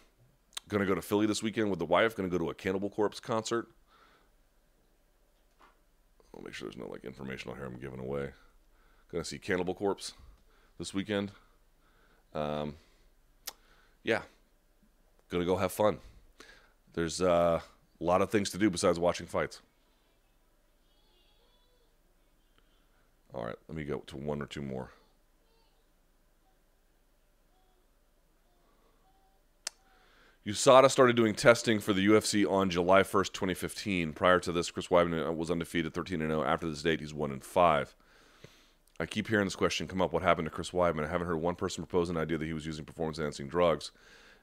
Going to go to Philly this weekend with the wife. Going to go to a Cannibal Corpse concert. I'll make sure there's no like information on here I'm giving away. Going to see Cannibal Corpse this weekend. Um, yeah, going to go have fun. There's uh, a lot of things to do besides watching fights. All right, let me go to one or two more. USADA started doing testing for the UFC on July 1st, 2015. Prior to this, Chris Weidman was undefeated 13 0. After this date, he's 1 and 5. I keep hearing this question come up what happened to Chris Weidman? I haven't heard one person propose an idea that he was using performance enhancing drugs.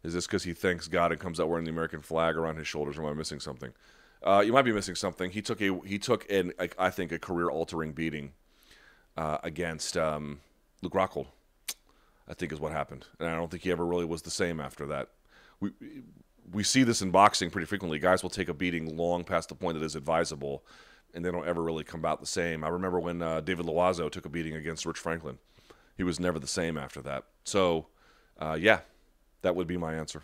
Is this because he thanks God and comes out wearing the American flag around his shoulders, or am I missing something? Uh, you might be missing something. He took a he took an I think a career altering beating uh, against um, Luke Rockhold. I think is what happened, and I don't think he ever really was the same after that we we see this in boxing pretty frequently. Guys will take a beating long past the point that is advisable, and they don't ever really come out the same. I remember when uh, David Loiseau took a beating against Rich Franklin; he was never the same after that. So, uh, yeah, that would be my answer.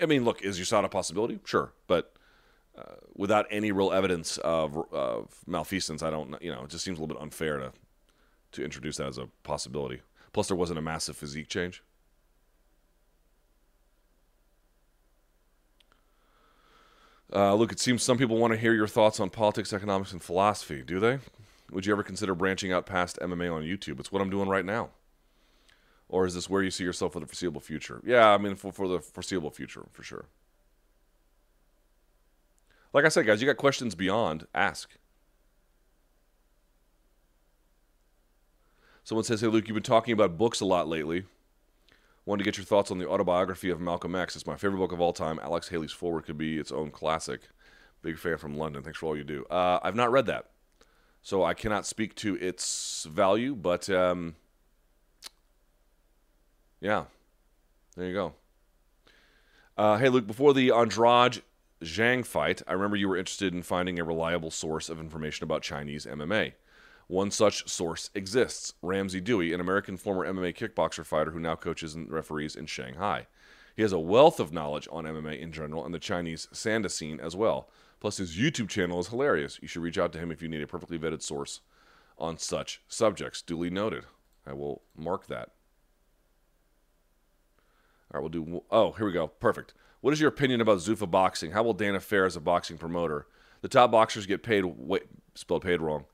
I mean, look, is USADA a possibility? Sure, but uh, without any real evidence of, of malfeasance. I don't, you know, it just seems a little bit unfair to to introduce that as a possibility. Plus, there wasn't a massive physique change. Uh, Luke, it seems some people want to hear your thoughts on politics, economics, and philosophy. Do they? Would you ever consider branching out past MMA on YouTube? It's what I'm doing right now. Or is this where you see yourself for the foreseeable future? Yeah, I mean, for, for the foreseeable future, for sure. Like I said, guys, you got questions beyond, ask. Someone says, Hey, Luke, you've been talking about books a lot lately. Wanted to get your thoughts on the autobiography of Malcolm X. It's my favorite book of all time. Alex Haley's Foreword could be its own classic. Big fan from London. Thanks for all you do. Uh, I've not read that, so I cannot speak to its value, but um, yeah, there you go. Uh, hey, Luke, before the Andrade Zhang fight, I remember you were interested in finding a reliable source of information about Chinese MMA. One such source exists Ramsey Dewey, an American former MMA kickboxer fighter who now coaches and referees in Shanghai. He has a wealth of knowledge on MMA in general and the Chinese Sanda scene as well. Plus, his YouTube channel is hilarious. You should reach out to him if you need a perfectly vetted source on such subjects. Duly noted. I will mark that. All right, we'll do. Oh, here we go. Perfect. What is your opinion about Zuffa Boxing? How will Dana fare as a boxing promoter? The top boxers get paid. Wait, spelled paid wrong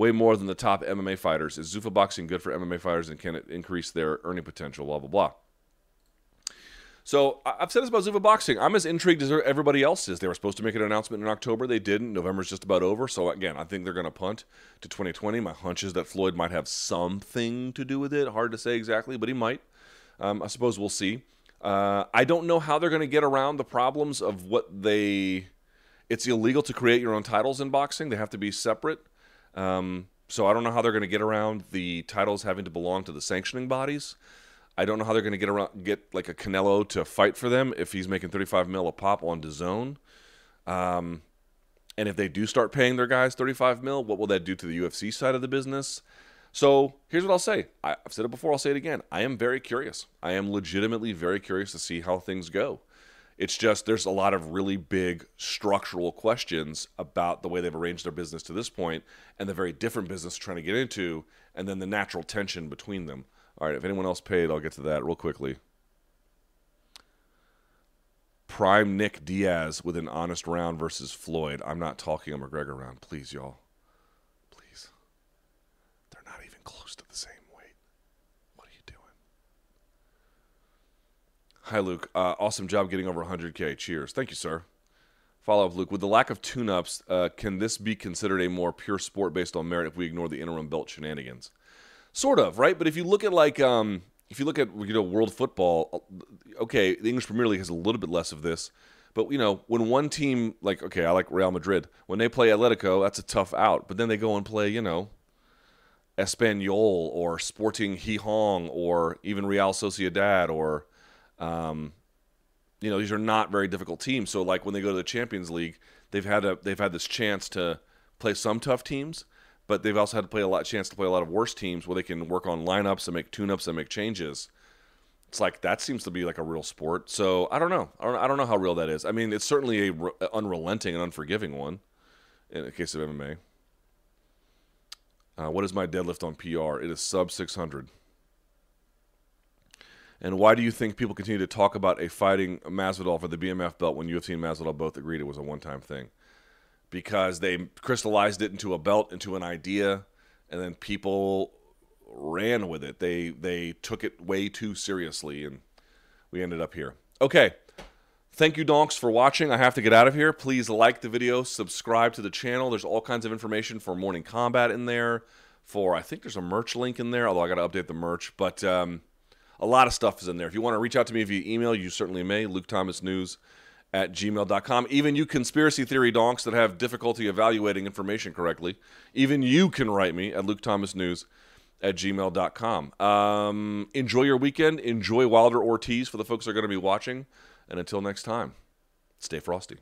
way more than the top MMA fighters. Is Zuffa boxing good for MMA fighters and can it increase their earning potential? Blah, blah, blah. So I've said this about Zuffa boxing. I'm as intrigued as everybody else is. They were supposed to make an announcement in October. They didn't. November's just about over. So again, I think they're going to punt to 2020. My hunch is that Floyd might have something to do with it. Hard to say exactly, but he might. Um, I suppose we'll see. Uh, I don't know how they're going to get around the problems of what they. It's illegal to create your own titles in boxing. They have to be separate. Um, so I don't know how they're going to get around the titles having to belong to the sanctioning bodies. I don't know how they're going to get around get like a Canelo to fight for them if he's making 35 mil a pop on DAZN. Um, and if they do start paying their guys 35 mil, what will that do to the UFC side of the business? So here's what I'll say. I've said it before. I'll say it again. I am very curious. I am legitimately very curious to see how things go. It's just there's a lot of really big structural questions about the way they've arranged their business to this point and the very different business trying to get into, and then the natural tension between them. All right, if anyone else paid, I'll get to that real quickly. Prime Nick Diaz with an honest round versus Floyd. I'm not talking a McGregor round. Please, y'all. Please. They're not even close to the same. Hi, Luke. Uh, awesome job getting over 100K. Cheers. Thank you, sir. Follow up, Luke. With the lack of tune ups, uh, can this be considered a more pure sport based on merit if we ignore the interim belt shenanigans? Sort of, right? But if you look at, like, um, if you look at, you know, world football, uh, okay, the English Premier League has a little bit less of this. But, you know, when one team, like, okay, I like Real Madrid, when they play Atletico, that's a tough out. But then they go and play, you know, Espanyol or Sporting Gijón or even Real Sociedad or um, you know, these are not very difficult teams. So like when they go to the Champions League, they've had a they've had this chance to play some tough teams, but they've also had to play a lot chance to play a lot of worse teams where they can work on lineups and make tune-ups and make changes. It's like that seems to be like a real sport. So I don't know. I don't, I don't know how real that is. I mean, it's certainly a re- unrelenting and unforgiving one in the case of MMA. Uh, what is my deadlift on PR? It is sub 600. And why do you think people continue to talk about a fighting Masvidal for the BMF belt when UFC and Masvidal both agreed it was a one-time thing? Because they crystallized it into a belt, into an idea, and then people ran with it. They they took it way too seriously, and we ended up here. Okay. Thank you, donks, for watching. I have to get out of here. Please like the video, subscribe to the channel. There's all kinds of information for Morning Kombat in there. For I think there's a merch link in there, although I got to update the merch. But um, a lot of stuff is in there. If you want to reach out to me via email, you certainly may. Luke Thomas News at gmail.com. Even you conspiracy theory donks that have difficulty evaluating information correctly, even you can write me at Luke Thomas News at gmail.com. Um, enjoy your weekend. Enjoy Wilder Ortiz for the folks that are going to be watching. And until next time, stay frosty.